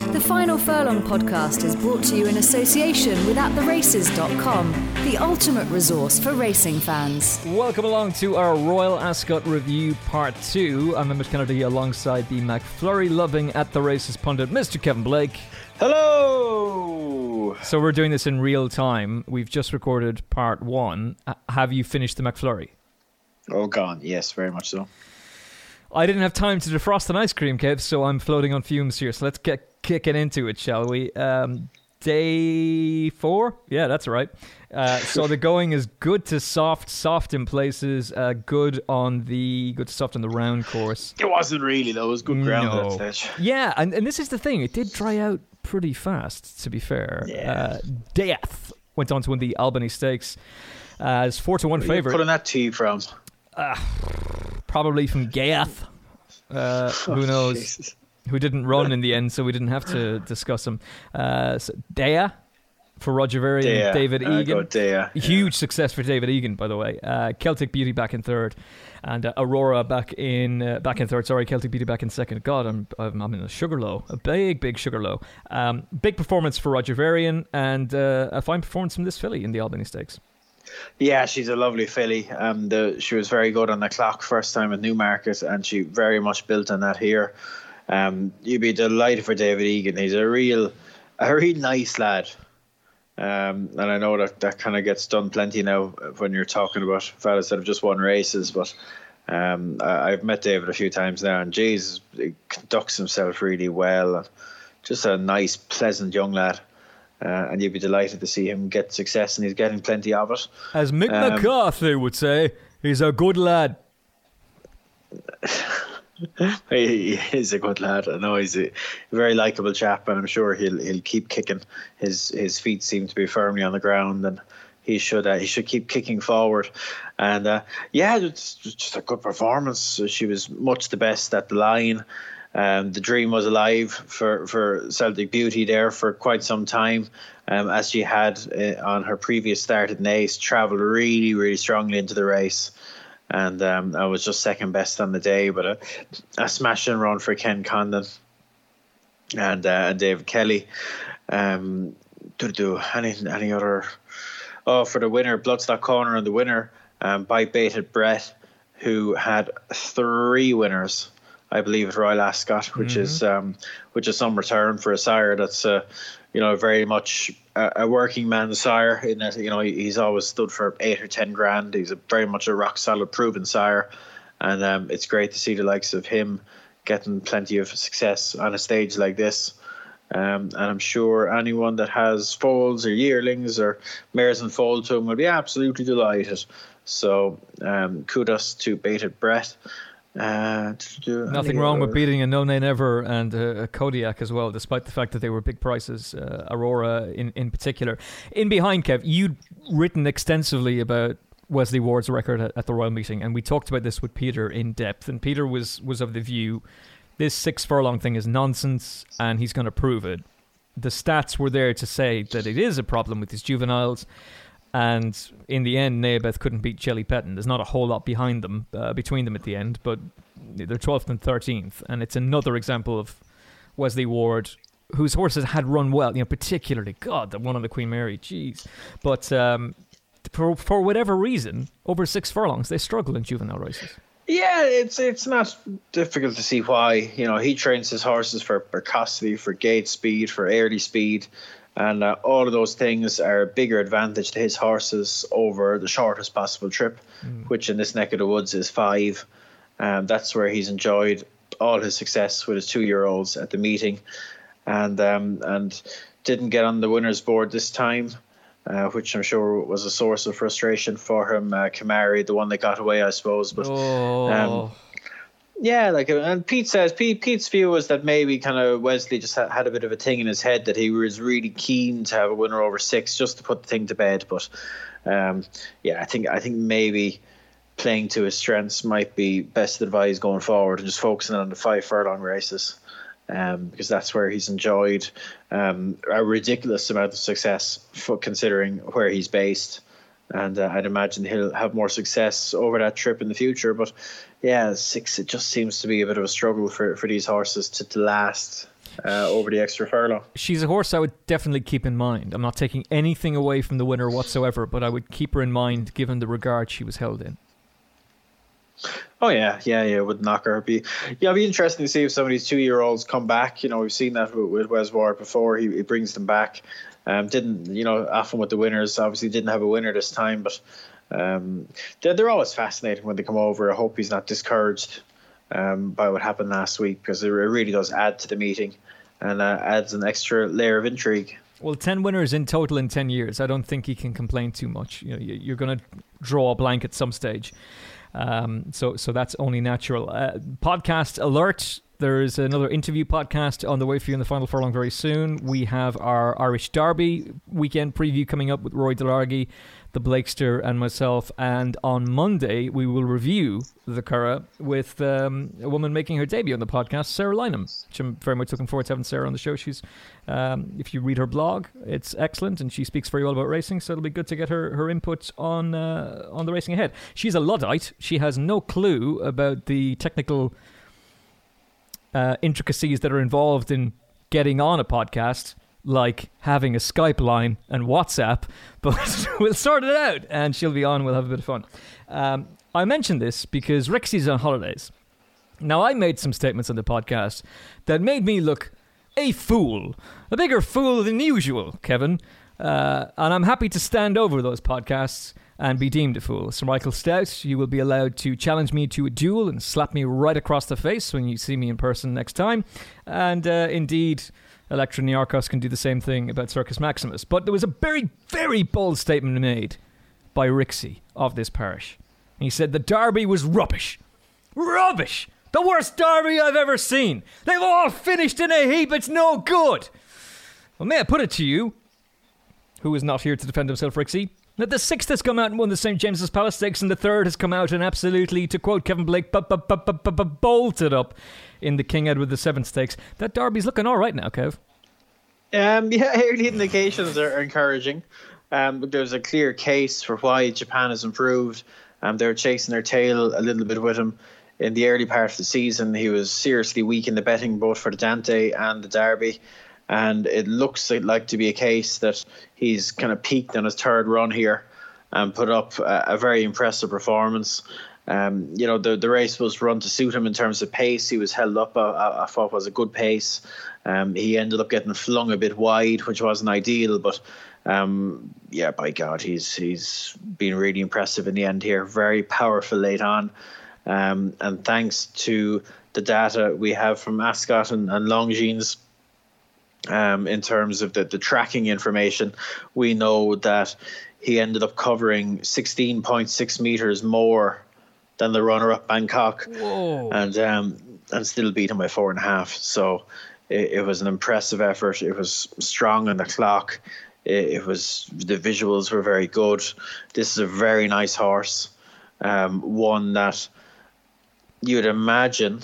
The Final Furlong podcast is brought to you in association with AtTheRaces.com, the ultimate resource for racing fans. Welcome along to our Royal Ascot review part two. I'm Emmet Kennedy alongside the McFlurry loving at the races pundit, Mr. Kevin Blake. Hello. So we're doing this in real time. We've just recorded part one. Have you finished the McFlurry? Oh, gone. Yes, very much so. I didn't have time to defrost an ice cream, Kev, so I'm floating on fumes here. So let's get kicking into it, shall we? Um, day four? Yeah, that's right. Uh, so the going is good to soft, soft in places, uh, good on the good to soft on the round course. It wasn't really though. It was good ground No. at that stage. Yeah, and, and this is the thing. It did dry out pretty fast, to be fair. Yeah. Uh, Daahyeh went on to win the Albany Stakes as four to one Where are you favorite, putting that tea from? Probably from Gath. Uh, who knows? Jesus. Who didn't run in the end, so we didn't have to discuss him. Uh, so Daahyeh for Roger Varian and David Egan. Daahyeh, Huge success for David Egan, by the way. Uh, Celtic Beauty back in third, and uh, Aurora back in uh, back in third. Sorry, Celtic Beauty back in second. God, I'm I'm, I'm in a sugar low, a big big sugar low. Um, big performance for Roger Varian, and uh, a fine performance from this filly in the Albany Stakes. Yeah, she's a lovely filly. Um, the, she was very good on the clock first time at Newmarket, and she very much built on that here. Um, you'd be delighted for David Egan. He's a real, a real nice lad. Um, and I know that that kind of gets done plenty now when you're talking about fellas that have just won races. But um, I've met David a few times now, and Jesus, he conducts himself really well. Just a nice, pleasant young lad. Uh, and you'd be delighted to see him get success, and he's getting plenty of it. As Mick Um, McCarthy would say, he's a good lad. He is a good lad. I know he's a very likable chap, and I'm sure he'll he'll keep kicking. His his feet seem to be firmly on the ground, and he should uh, he should keep kicking forward. And uh, yeah, it's just a good performance. She was much the best at the line. Um, the dream was alive for, for Celtic Beauty there for quite some time, um, as she had uh, on her previous start at Naas, travelled really, really strongly into the race. And um, I was just second best on the day, but a, a smashing run for Ken Condon and uh, and David Kelly. Um, do do any any other? Oh, for the winner, Bloodstock Corner and the winner um, by Bated Breath, who had three winners, I believe, at Royal Ascot, which is um, which is some return for a sire that's uh, you know very much a, a working man's sire. In that you know he's always stood for eight or ten grand. He's a, very much a rock solid, proven sire, and um, it's great to see the likes of him getting plenty of success on a stage like this. Um, and I'm sure anyone that has foals or yearlings or mares and foal to him will be absolutely delighted. So um, kudos to Bated Breath. Uh, Nothing wrong with beating a No Nay Never and uh, a Kodiac as well, despite the fact that they were big prices. Uh, Aurora in, in particular. In behind, Kev, you'd written extensively about Wesley Ward's record at, at the Royal Meeting, and we talked about this with Peter in depth. And Peter was was of the view this six furlong thing is nonsense, and he's going to prove it. The stats were there to say that it is a problem with his juveniles. And in the end, Nayibeth couldn't beat Jelly Petton. There's not a whole lot behind them, uh, between them at the end, but they're 12th and 13th. And it's another example of Wesley Ward, whose horses had run well, you know, particularly, God, the one on the Queen Mary, jeez. But um, for, for whatever reason, over six furlongs, they struggle in juvenile races. Yeah, it's it's not difficult to see why. You know, he trains his horses for precocity, for gate speed, for early speed, and uh, all of those things are a bigger advantage to his horses over the shortest possible trip, mm. which in this neck of the woods is five. Um, that's where he's enjoyed all his success with his two-year-olds at the meeting, and um, and didn't get on the winners board this time uh, which I'm sure was a source of frustration for him. Uh, Kimari, the one that got away, I suppose. But oh. um, yeah, like and Pete says Pete Pete's view was that maybe kind of Wesley just had, had a bit of a thing in his head that he was really keen to have a winner over six just to put the thing to bed. But um, yeah, I think I think maybe playing to his strengths might be best advice going forward and just focusing on the five furlong races um, because that's where he's enjoyed um, a ridiculous amount of success for considering where he's based. And uh, I'd imagine he'll have more success over that trip in the future. But yeah, six, it just seems to be a bit of a struggle for, for these horses to, to last uh, over the extra furlong. She's a horse I would definitely keep in mind. I'm not taking anything away from the winner whatsoever, but I would keep her in mind given the regard she was held in. Oh yeah, yeah, yeah. Would knock her. Be yeah, it'd be interesting to see if some of these two year olds come back. You know, we've seen that with, with Wes Ward before. He, he brings them back. Um, didn't you know? Often with the winners, obviously didn't have a winner this time, but um, they're, they're always fascinating when they come over. I hope he's not discouraged um, by what happened last week because it really does add to the meeting and uh, adds an extra layer of intrigue. Well, ten winners in total in ten years. I don't think he can complain too much. You know, you're going to draw a blank at some stage. Um, so so that's only natural. Uh, podcast alert. There's another interview podcast on the way for you in the final furlong very soon. We have our Irish Derby weekend preview coming up with Roy Delargy the Blakester and myself. And on Monday, we will review the Curragh with um, a woman making her debut on the podcast, Sarah Lynham, which I'm very much looking forward to having Sarah on the show. She's, um, if you read her blog, it's excellent, and she speaks very well about racing. So it'll be good to get her her input on uh, on the racing ahead. She's a luddite. She has no clue about the technical uh, intricacies that are involved in getting on a podcast like having a Skype line and WhatsApp, but we'll sort it out and she'll be on. We'll have a bit of fun. Um, I mentioned this because Rixie's on holidays. Now, I made some statements on the podcast that made me look a fool, a bigger fool than usual, Kevin. Uh, and I'm happy to stand over those podcasts and be deemed a fool. Sir Michael Stoute, you will be allowed to challenge me to a duel and slap me right across the face when you see me in person next time. And uh, indeed, Electra Niarchos can do the same thing about Circus Maximus. But there was a very, very bold statement made by Rixie of this parish. he said the derby was rubbish. Rubbish! The worst derby I've ever seen. They've all finished in a heap. It's no good. Well, may I put it to you, who is not here to defend himself, Rixie, that the sixth has come out and won the St. James's Palace Stakes, and the third has come out and absolutely, to quote Kevin Blake, bolted up in the King Edward VII Stakes. That Derby's looking all right now, Kev. Um, yeah, early indications are encouraging. Um, there's a clear case for why Japan has improved. Um, they're chasing their tail a little bit with him in the early part of the season. He was seriously weak in the betting, both for the Dante and the Derby. And it looks like to be a case that he's kind of peaked on his third run here and put up a, a very impressive performance. Um, you know, the the race was run to suit him in terms of pace. He was held up. I, I thought was a good pace. Um, he ended up getting flung a bit wide, which wasn't ideal, but um, yeah, by God, he's he's been really impressive in the end here. Very powerful late on, um, and thanks to the data we have from Ascot and, and Longines, um, in terms of the, the tracking information, we know that he ended up covering 16.6 meters more than the runner-up Bangkok, Whoa. and um, and still beat him by four and a half. So it, it was an impressive effort. It was strong on the clock. It, it, was the visuals were very good. This is a very nice horse, um, one that you'd imagine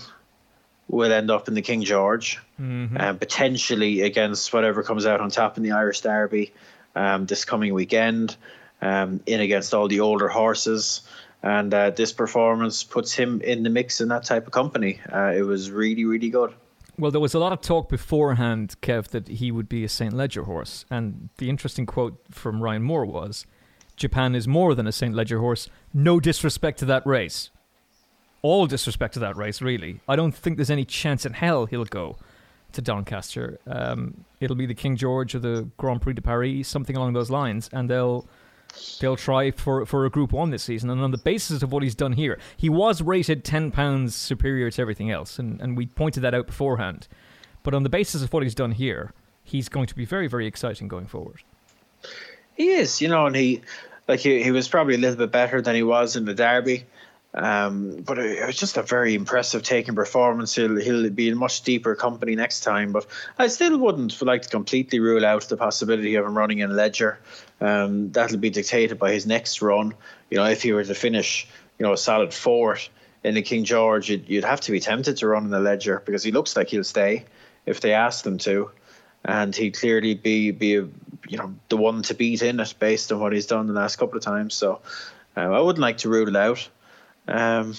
will end up in the King George, mm-hmm. and potentially against whatever comes out on top in the Irish Derby um, this coming weekend. Um, in against all the older horses and uh, this performance puts him in the mix in that type of company. Uh, it was really, really good. Well, there was a lot of talk beforehand, Kev, that he would be a St. Leger horse. And the interesting quote from Ryan Moore was Japan is more than a St. Leger horse. No disrespect to that race. All disrespect to that race, really, I don't think there's any chance in hell he'll go to Doncaster. Um, it'll be the King George or the Grand Prix de Paris, something along those lines, and they'll they'll try for for a Group One this season. And on the basis of what he's done here, he was rated ten pounds superior to everything else, and and we pointed that out beforehand. But on the basis of what he's done here, he's going to be very very exciting going forward. He is, you know, and he like he, he was probably a little bit better than he was in the derby. Um, but it, was just a very impressive taking performance. He'll, he'll be in much deeper company next time. But I still wouldn't like to completely rule out the possibility of him running in Leger. Um, that'll be dictated by his next run. You know, if he were to finish, you know, a solid fourth in the King George, you'd, you'd have to be tempted to run in the Leger because he looks like he'll stay if they ask them to, and he'd clearly be be a, you know the one to beat in it based on what he's done the last couple of times. So uh, I wouldn't like to rule it out. Um,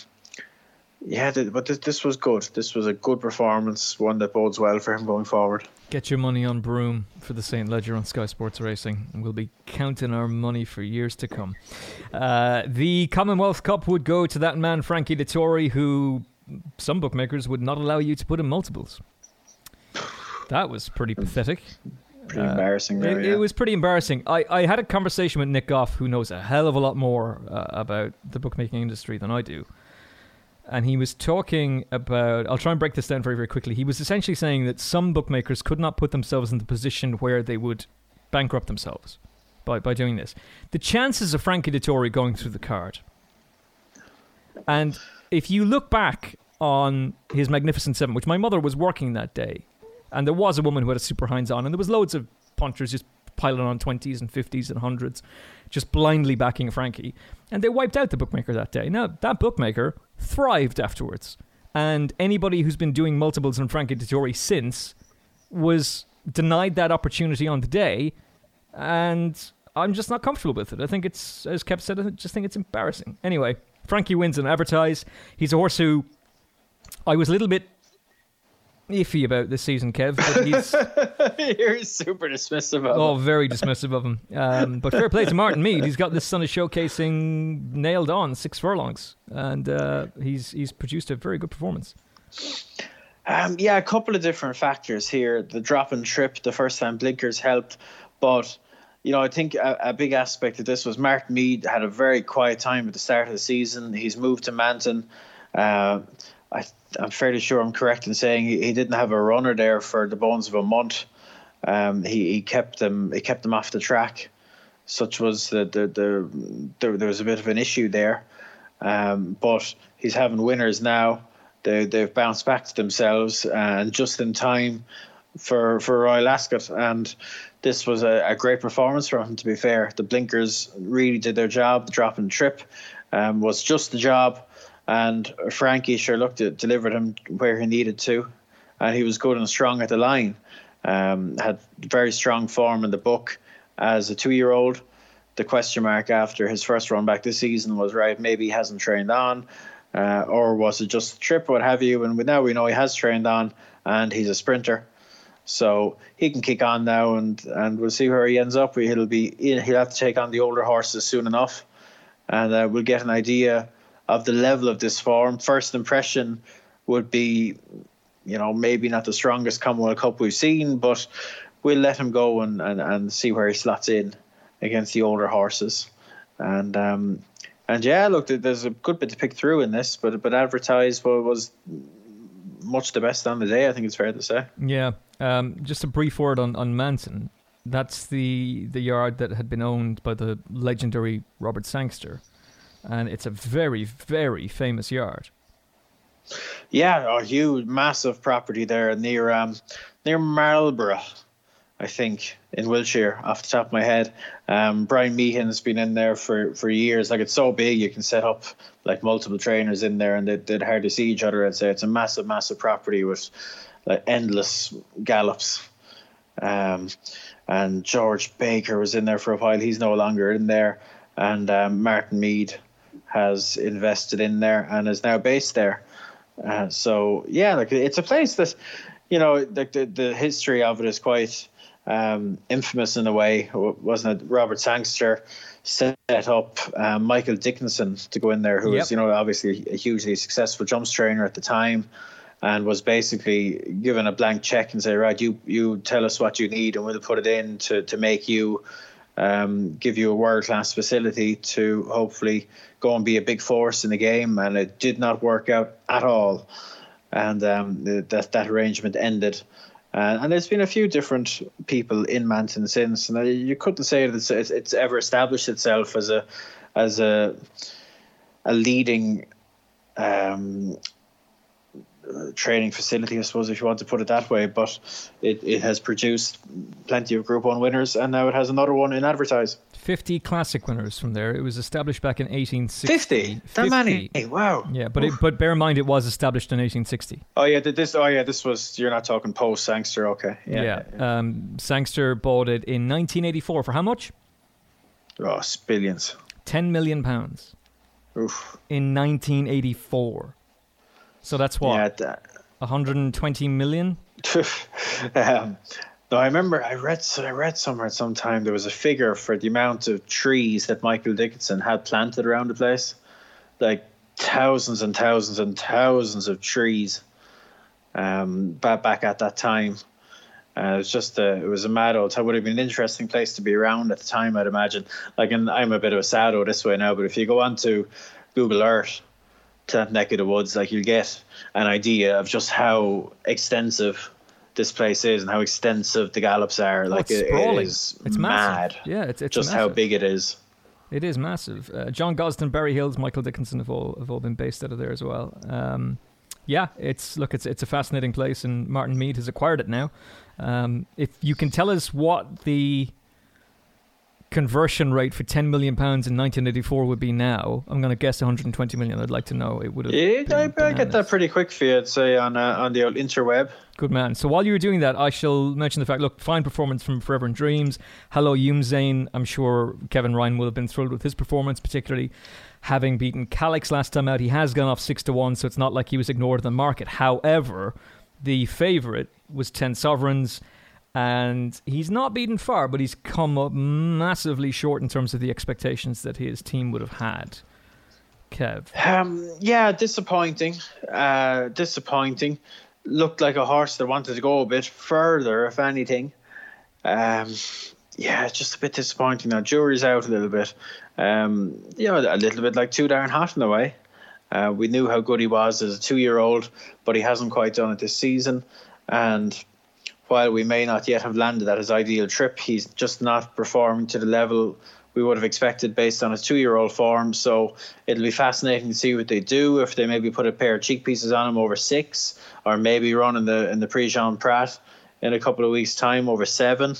yeah, but this, was good. This was a good performance, one that bodes well for him going forward. Get your money on Broome for the St. Leger on Sky Sports Racing, and we'll be counting our money for years to come. Uh, the Commonwealth Cup would go to that man, Frankie Dettori, who some bookmakers would not allow you to put in multiples. That was pretty pathetic. Pretty uh, embarrassing. There, it, yeah. it, was pretty embarrassing. I, I had a conversation with Nick Goff, who knows a hell of a lot more uh, about the bookmaking industry than I do. And he was talking about. I'll try and break this down very, very quickly. He was essentially saying that some bookmakers could not put themselves in the position where they would bankrupt themselves by, by doing this. The chances of Frankie Dettori going through the card. And if you look back on his Magnificent Seven, which my mother was working that day, and there was a woman who had a super hinds on, and there was loads of punters just piling on 20s and 50s and 100s, just blindly backing Frankie. And they wiped out the bookmaker that day. Now, that bookmaker thrived afterwards. And anybody who's been doing multiples on Frankie Dettori since was denied that opportunity on the day. And I'm just not comfortable with it. I think it's, as Kev said, I just think it's embarrassing. Anyway, Frankie wins and advertise. He's a horse who I was a little bit iffy about this season, Kev. But he's you're super dismissive of him. oh, him. very dismissive of him. Um, but fair play to Martyn Meade. He's got this son of showcasing nailed on six furlongs, and uh, he's he's produced a very good performance. Um, yeah, a couple of different factors here. The drop and trip, the first time blinkers helped, but you know, I think a, a, big aspect of this was Martyn Meade had a very quiet time at the start of the season. He's moved to Manton. Uh, I, am fairly sure I'm correct in saying he, he, didn't have a runner there for the bones of a month. Um, he, he kept them he kept them off the track. Such was the the, the, the there was a bit of an issue there, um, but he's having winners now. They they've bounced back to themselves and just in time for for Royal Ascot and this was a, a great performance from him. To be fair, the blinkers really did their job. The drop and trip um, was just the job and Frankie sure looked at delivered him where he needed to, and he was good and strong at the line. Um, had very strong form in the book as a two-year-old. The question mark after his first run back this season was right. Maybe he hasn't trained on, uh, or was it just a trip, what have you? And now we know he has trained on, and he's a sprinter. So he can kick on now, and, and we'll see where he ends up. He'll be he'll have to take on the older horses soon enough, and uh, we'll get an idea of the level of this form. First impression would be, you know, maybe not the strongest Commonwealth Cup we've seen, but we'll let him go and, and, and see where he slots in against the older horses. And um, and yeah, look, there's a good bit to pick through in this, but but advertised was much the best on the day. I think it's fair to say. Yeah. Um, just a brief word on on Manton. That's the the yard that had been owned by the legendary Robert Sangster and it's a very, very famous yard. Yeah, a huge, massive property there near um, near Marlborough, I think, in Wiltshire, off the top of my head. Um, Brian Meehan's been in there for, for years. Like it's so big, you can set up like multiple trainers in there, and they, would hardly see each other. I'd say it's a massive, massive property with like endless gallops. Um, and George Baker was in there for a while. He's no longer in there, and um, Martyn Meade has invested in there and is now based there. Uh, so yeah, like it's a place that, you know, the, the, the history of it is quite um, infamous in a way, wasn't it? Robert Sangster set up um, Michael Dickinson to go in there, who yep. was, you know, obviously a hugely successful jumps trainer at the time, and was basically given a blank check and say, right, you you tell us what you need, and we'll put it in to to make you. Um, give you a world class facility to hopefully go and be a big force in the game, and it did not work out at all. And um, that that arrangement ended. Uh, and there's been a few different people in Manton since, and you couldn't say that it's, it's ever established itself as a as a a leading um, training facility, I suppose, if you want to put it that way. But it, it has produced plenty of Group One winners, and now it has another one in advertise. 50 classic winners from there. It was established back in 1860. 50? That many? Wow. Yeah, but it, but bear in mind it was established in 1860. Oh yeah, this oh yeah, this was you're not talking post Sangster, okay. Yeah. yeah. yeah. Um, Sangster bought it in 1984 for how much? Oh, billions. 10 million pounds. Oof. In 1984. So that's what? Yeah, that, 120 million? um, no, I remember I read I read somewhere at some time there was a figure for the amount of trees that Michael Dickinson had planted around the place, like thousands and thousands and thousands of trees. Um, back back at that time, uh, it was just a, it was a mad old. It would have been an interesting place to be around at the time, I'd imagine. Like, and I'm a bit of a sado this way now, but if you go onto Google Earth to that neck of the woods, like you'll get an idea of just how extensive this place is and how extensive the gallops are. Oh, like it, it is it's mad. Massive. Yeah, it's, it's just massive. how big it is. It is massive. Uh, John Gosden, Barry Hills, Michael Dickinson have all have all been based out of there as well. Um, yeah, it's look, it's it's a fascinating place, and Martyn Meade has acquired it now. Um, if you can tell us what the conversion rate for 10 million pounds in 1984 would be now, I'm going to guess 120 million. I'd like to know it would have. Yeah, I, I get that pretty quick for you. I'd say on uh, on the old interweb. Good man. So while you were doing that, I shall mention the fact. Look, fine performance from Forever In Dreams. Hello, Youmzain. I'm sure Kevin Ryan will have been thrilled with his performance, particularly having beaten Calix last time out. He has gone off six to one, so it's not like he was ignored in the market. However, the favourite was Ten Sovereigns and he's not beaten far, but he's come up massively short in terms of the expectations that his team would have had. Kev. Um, yeah, disappointing. Uh, disappointing. Looked like a horse that wanted to go a bit further, if anything. Um, yeah, just a bit disappointing now. Jury's out a little bit. Um, you know, a little bit like too darn hot in a way. Uh, we knew how good he was as a two-year-old, but he hasn't quite done it this season. And while we may not yet have landed at his ideal trip, he's just not performing to the level we would have expected based on his two year old form. So it'll be fascinating to see what they do if they maybe put a pair of cheek pieces on him over six, or maybe run in the in the Prix Jean Prat in a couple of weeks' time over seven.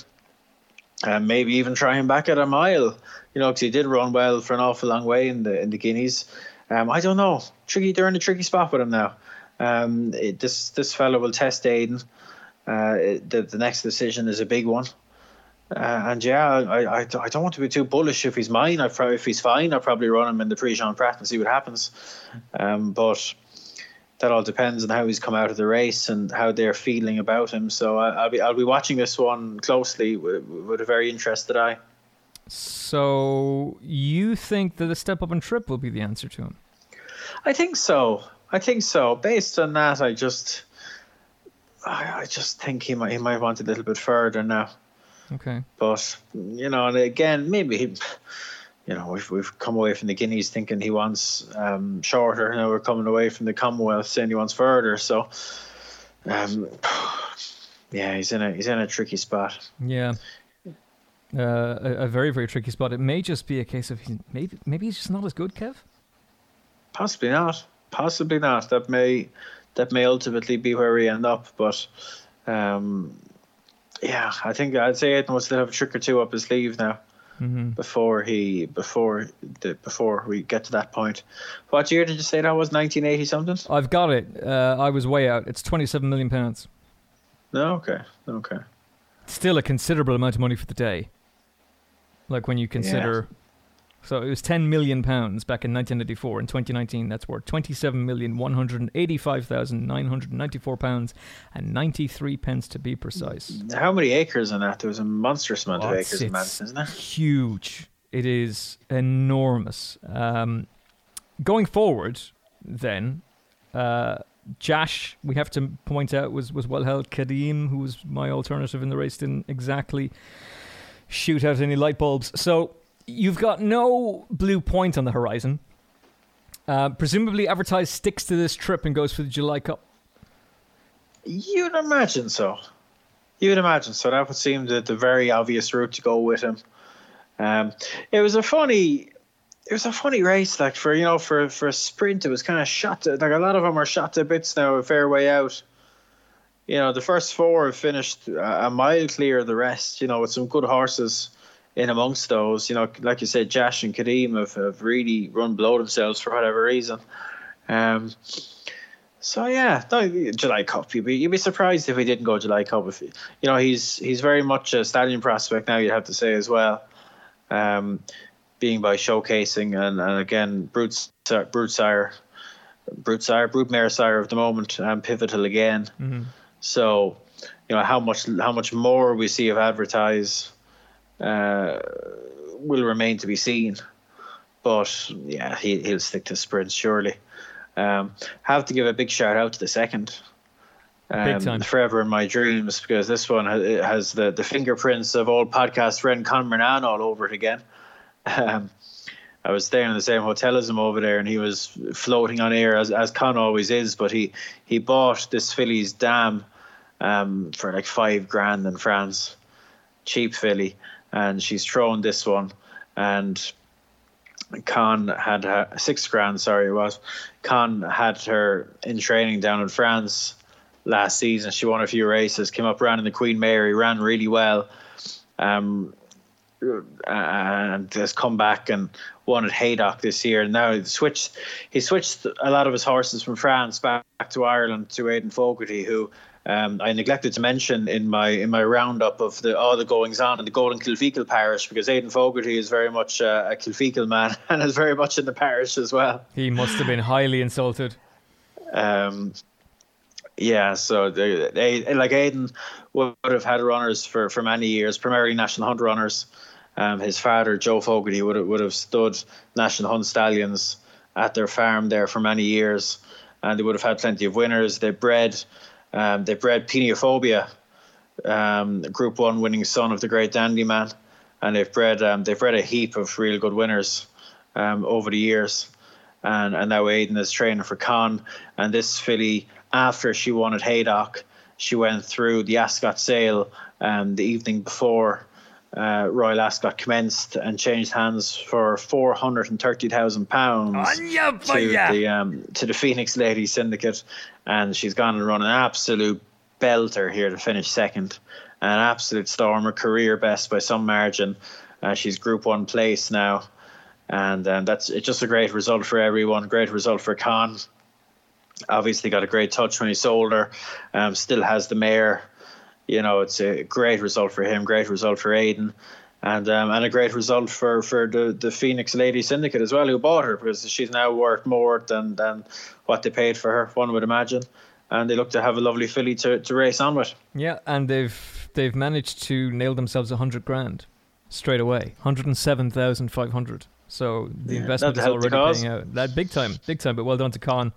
And maybe even try him back at a mile, you know, because he did run well for an awful long way in the in the Guineas. Um, I don't know. Tricky, they're in a tricky spot with him now. Um, it, this this fellow will test Aidan. Uh, the, the next decision is a big one. Uh, and yeah, I, I, I don't want to be too bullish. If he's mine, I probably, if he's fine, I'll probably run him in the Prix Jean Prat and see what happens. Um, but that all depends on how he's come out of the race and how they're feeling about him. So I, will be I'll be watching this one closely with, with, a very interested eye. So you think that a step up and trip will be the answer to him? I think so. I think so. Based on that, I just I, I just think he might he might want a little bit further now. Okay. But you know, and again, maybe he, you know, we've we've come away from the Guineas thinking he wants um, shorter. Now we're coming away from the Commonwealth saying he wants further. So, um, yeah, he's in a he's in a tricky spot. Yeah. Uh, a, a, very very tricky spot. It may just be a case of he, maybe maybe he's just not as good, Kev. Possibly not. Possibly not. That may that may ultimately be where we end up. But um, yeah, I think I'd say Aidan will still have a trick or two up his sleeve now. Mm-hmm. Before he, before the, before we get to that point, what year did you say that was? Nineteen eighty something. I've got it. Uh, I was way out. It's twenty-seven million pounds. No, okay, okay. Still a considerable amount of money for the day. Like when you consider yeah. So it was 10 million pounds back in 1994. In 2019, that's worth 27,185,994 pounds and 93 pence to be precise. How many acres in that? There was a monstrous amount Oh, of acres in Madison, isn't there? Huge. It is enormous. Um, going forward, then, uh, Jash, we have to point out, was, was well held. Kadeem, who was my alternative in the race, didn't exactly shoot out any light bulbs. So you've got no blue point on the horizon. Uh, presumably, Advertise sticks to this trip and goes for the July Cup. You'd imagine so. You'd imagine so. That would seem the, the very obvious route to go with him. Um, it was a funny, it was a funny race. Like for you know, for for a sprint, it was kind of shot. To, like a lot of them are shot to bits now, a fair way out. You know, the first four have finished a mile clear of the rest. You know, with some good horses in amongst those. You know, like you said, Jash and Kadeem have, have really run below themselves for whatever reason. Um, so yeah, no, July Cup. You'd be you'd be surprised if he didn't go July Cup. If you know he's he's very much a stallion prospect now. You'd have to say as well, um, being by showcasing and, and again Brute Brute Sire, Brute Sire, Brute Mare Sire of the moment and pivotal again. So you know how much how much more we see of advertise uh, will remain to be seen. But yeah, he he'll stick to sprints surely. Um, have to give a big shout out to the second. Um. Forever in my dreams because this one has, has the, the fingerprints of old podcast friend Con Marnane all over it again. Um, I was staying in the same hotel as him over there, and he was floating on air as as Con always is. But he he bought this filly's dam um, for like five grand in France, cheap filly, and she's thrown this one, and Con had her six grand. Sorry, it was Con had her in training down in France last season. She won a few races, came up, ran in the Queen Mary, ran really well. Um, and has come back and won at Haydock this year. And now he switched, he switched a lot of his horses from France back, to Ireland to Aidan Fogarty, who um, I neglected to mention in my in my roundup of the all the goings on in the Golden Kilfeacle parish because Aidan Fogarty is very much uh, a Kilfeacle man and is very much in the parish as well. He must have been highly insulted. Um, yeah, so they, they, like Aidan would have had runners for, for many years, primarily National Hunt runners. Um, his father, Joe Fogarty, would have, would have stood National Hunt stallions at their farm there for many years, and they would have had plenty of winners. They bred, um, they bred Peniaphobia, um, Group One winning son of the great Dandy Man, and they've bred um, they've bred a heap of real good winners um, over the years and, and now Aidan is training for Con. And this filly, after she won at Haydock, she went through the Ascot sale um, the evening before uh, Royal Ascot commenced and changed hands for four hundred and thirty thousand pounds to the um, to the Phoenix Lady Syndicate, and she's gone and run an absolute belter here to finish second, an absolute stormer, career best by some margin. Uh, she's Group One place now and um, that's it's just a great result for everyone. Great result for Con. Obviously, got a great touch when he sold her. Um, still has the mare. You know, it's a great result for him. Great result for Aiden. And um, and a great result for, for the, the Phoenix Lady Syndicate as well, who bought her because she's now worth more than, than what they paid for her, one would imagine. And they look to have a lovely filly to, to race on with. Yeah, and they've they've managed to nail themselves a hundred grand straight away, hundred and seven thousand five hundred. So the Yeah, investment is already paying out. That big time, big time. But well done to Con,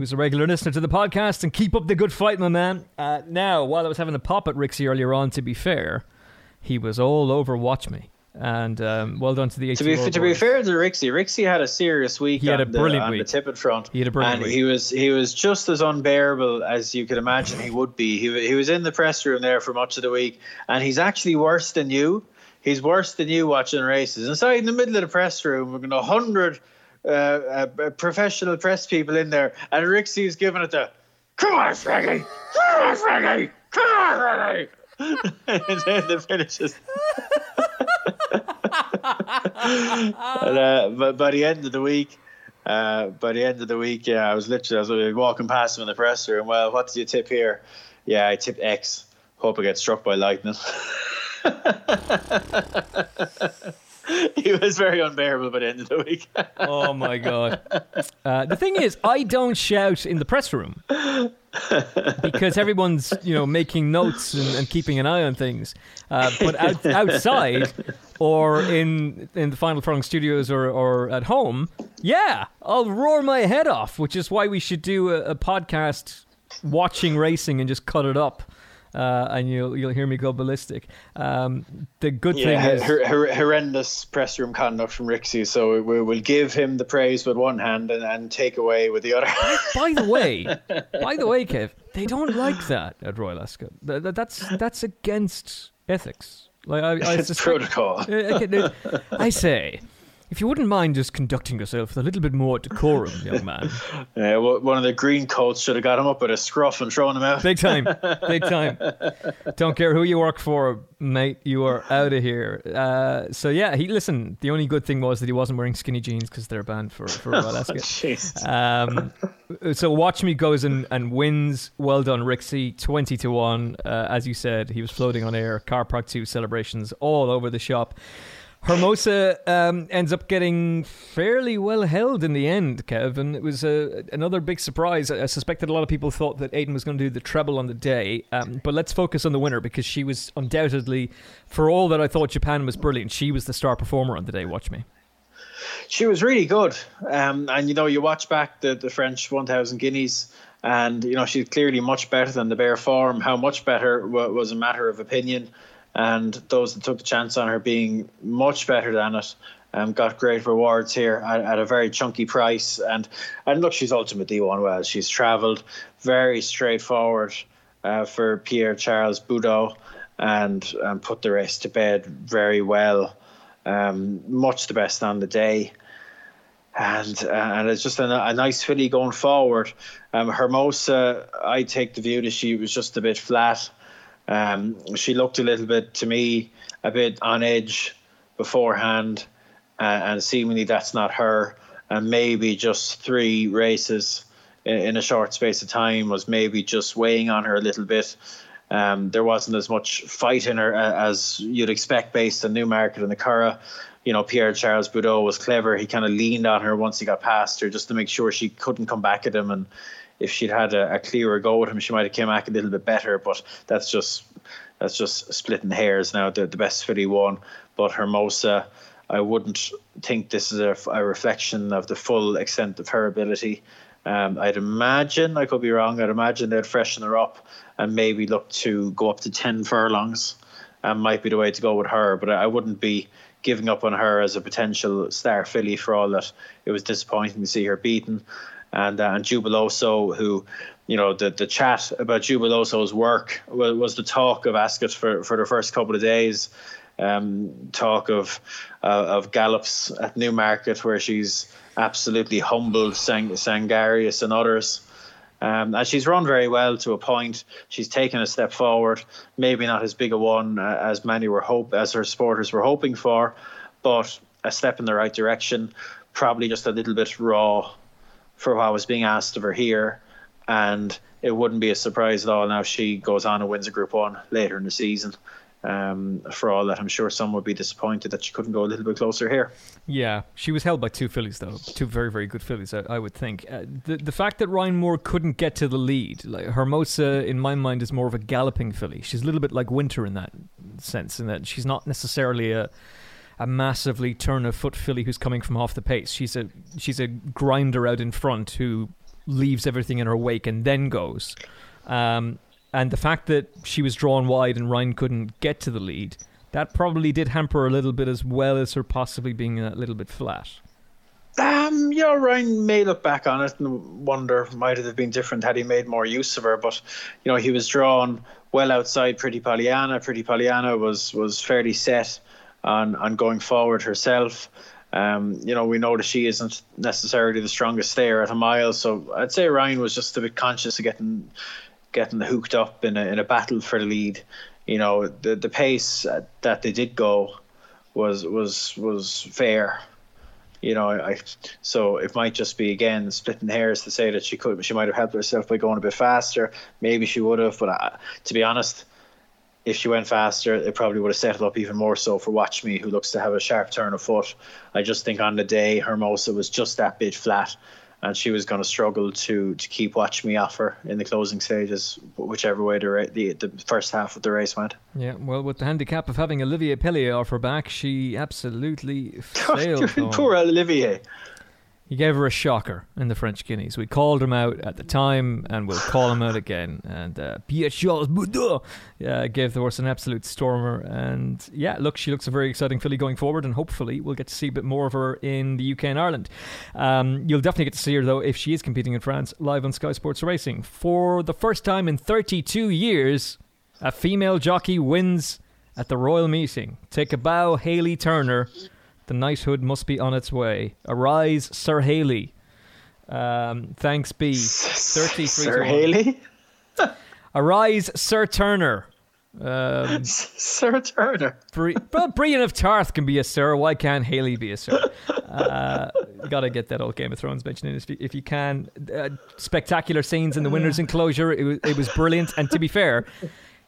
who's a regular listener to the podcast, and keep up the good fight, my man. Uh, now, while I was having a pop at Rixie earlier on, to be fair, he was all over Watch Me, and um, well done to the To be to be fair to Rixie, Rixie had a serious week He had a the, brilliant on week. the tippet front. He had a brilliant and week. he was he was just as unbearable as you could imagine he would be. He he was in the press room there for much of the week, and he's actually worse than you. He's worse than you watching races. Inside in the middle of the press room, we're going to hundred uh, uh, professional press people in there, and Rixie's giving it the come on, Frankie, come on, Frankie, come on, Frankie. and then the finishes. and, uh, but by the end of the week, uh, by the end of the week, yeah, I was literally I was walking past him in the press room. Well, what did you tip here? Yeah, I tipped X. Hope I get struck by lightning. he was very unbearable by the end of the week. oh my god! Uh, the thing is, I don't shout in the press room because everyone's you know making notes and, and keeping an eye on things. Uh, but out, outside or in in the Final Furlong studios or, or at home, yeah, I'll roar my head off. Which is why we should do a, a podcast watching racing and just cut it up uh, and you'll you'll hear me go ballistic. Um, the good yeah, thing is her, her, horrendous press room conduct from Rixie. So we will give him the praise with one hand and, and take away with the other. by the way, by the way, Kev, they don't like that at Royal Ascot. That's that's against ethics. Like I, I it's suspect, protocol. I say if you wouldn't mind just conducting yourself with a little bit more decorum, young man. Yeah, well, one of the green coats should have got him up with a scruff and thrown him out. Big time, big time. Don't care who you work for, mate. You are out of here. Uh, so yeah, he listen. The only good thing was that he wasn't wearing skinny jeans because they're banned for for Alaska. um, so watch me goes and, and wins. Well done, Rixie. Twenty to one. Uh, as you said, he was floating on air. Car Park Two celebrations all over the shop. Hermosa um, ends up getting fairly well held in the end, Kevin. It was a, another big surprise. I suspected a lot of people thought that Aiden was going to do the treble on the day. Um, but let's focus on the winner because she was undoubtedly, for all that I thought Japan was brilliant, she was the star performer on the day. Watch me. She was really good. Um, and, you know, you watch back the, the French 1000 Guineas and, you know, she's clearly much better than the bare form. How much better was a matter of opinion and those that took the chance on her being much better than it um, got great rewards here at, at, a very chunky price. And and look, she's ultimately won well. She's travelled very straightforward uh, for Pierre Charles Boudot and and put the race to bed very well. Um, much the best on the day. And uh, and it's just a, a, nice filly going forward. Um, Hermosa, I take the view that she was just a bit flat um, she looked a little bit to me a bit on edge beforehand, uh, and seemingly that's not her. And maybe just three races in, in, a short space of time was maybe just weighing on her a little bit. Um, there wasn't as much fight in her uh, as you'd expect based on Newmarket and the Curragh. You know, Pierre Charles Boudot was clever. He kind of leaned on her once he got past her just to make sure she couldn't come back at him and if she'd had a, a clearer go with him, she might have came back a little bit better. But that's just that's just splitting hairs now. The the best filly won, but Hermosa, I wouldn't think this is a, a reflection of the full extent of her ability. Um, I'd imagine I could be wrong. I'd imagine they'd freshen her up and maybe look to go up to ten furlongs. And might be the way to go with her, but I wouldn't be giving up on her as a potential star filly for all that it was disappointing to see her beaten and uh, and Jubiloso, who, you know, the the chat about Jubiloso's work was, was the talk of Ascot for for the first couple of days. Um, talk of uh, of gallops at Newmarket, where she's absolutely humbled Sang- Sangarius and others. Um, and she's run very well to a point. She's taken a step forward, maybe not as big a one uh, as many were hope as her supporters were hoping for, but a step in the right direction. Probably just a little bit raw for what was being asked of her here. And it wouldn't be a surprise at all now she goes on and wins a Group 1 later in the season. Um, for all that, I'm sure some would be disappointed that she couldn't go a little bit closer here. Yeah, she was held by two fillies though, two very very good fillies. I, I would think uh, the the fact that Ryan Moore couldn't get to the lead, like Hermosa, in my mind, is more of a galloping filly. She's a little bit like Winter in that sense, in that she's not necessarily a a massively turn of foot filly who's coming from off the pace. She's a she's a grinder out in front who leaves everything in her wake and then goes. Um, and the fact that she was drawn wide and Ryan couldn't get to the lead, that probably did hamper her a little bit as well as her possibly being a little bit flat. Um, you Ryan may look back on it and wonder might it have been different had he made more use of her. But you know, he was drawn well outside Pretty Pollyanna. Pretty Pollyanna was was fairly set on on going forward herself. Um, you know, we know that she isn't necessarily the strongest there at a mile, so I'd say Ryan was just a bit conscious of getting getting hooked up in a in a battle for the lead. You know, the the pace that they did go was was was fair. You know, I so it might just be again splitting hairs to say that she could she might have helped herself by going a bit faster. Maybe she would have, but I, to be honest, if she went faster, it probably would have settled up even more so for Watch Me, who looks to have a sharp turn of foot. I just think on the day, Hermosa was just that bit flat, and she was going to struggle to to keep Watch Me off her in the closing stages, whichever way the, the, the first half of the race went. Yeah, well, with the handicap of having Olivier Peslier off her back, she absolutely failed. Poor Olivier. He gave her a shocker in the French Guineas. We called him out at the time, and we'll call him out again. And uh, Pierre Charles Boudot uh, gave the horse an absolute stormer. And yeah, look, she looks a very exciting filly going forward, and hopefully we'll get to see a bit more of her in the UK and Ireland. Um, you'll definitely get to see her though if she is competing in France live on Sky Sports Racing for the first time in 32 years. A female jockey wins at the Royal Meeting. Take a bow, Hayley Turner. The knighthood must be on its way. Arise, Sir Hayley. Um, thanks be. 33 Sir Hayley? Arise, Sir Turner. Um, Sir Turner. Bri- well, Brienne of Tarth can be a Sir. Why can't Hayley be a Sir? Uh, gotta get that old Game of Thrones mention in if you, if you can. Uh, spectacular scenes in the winner's enclosure. It was, it was brilliant. And to be fair,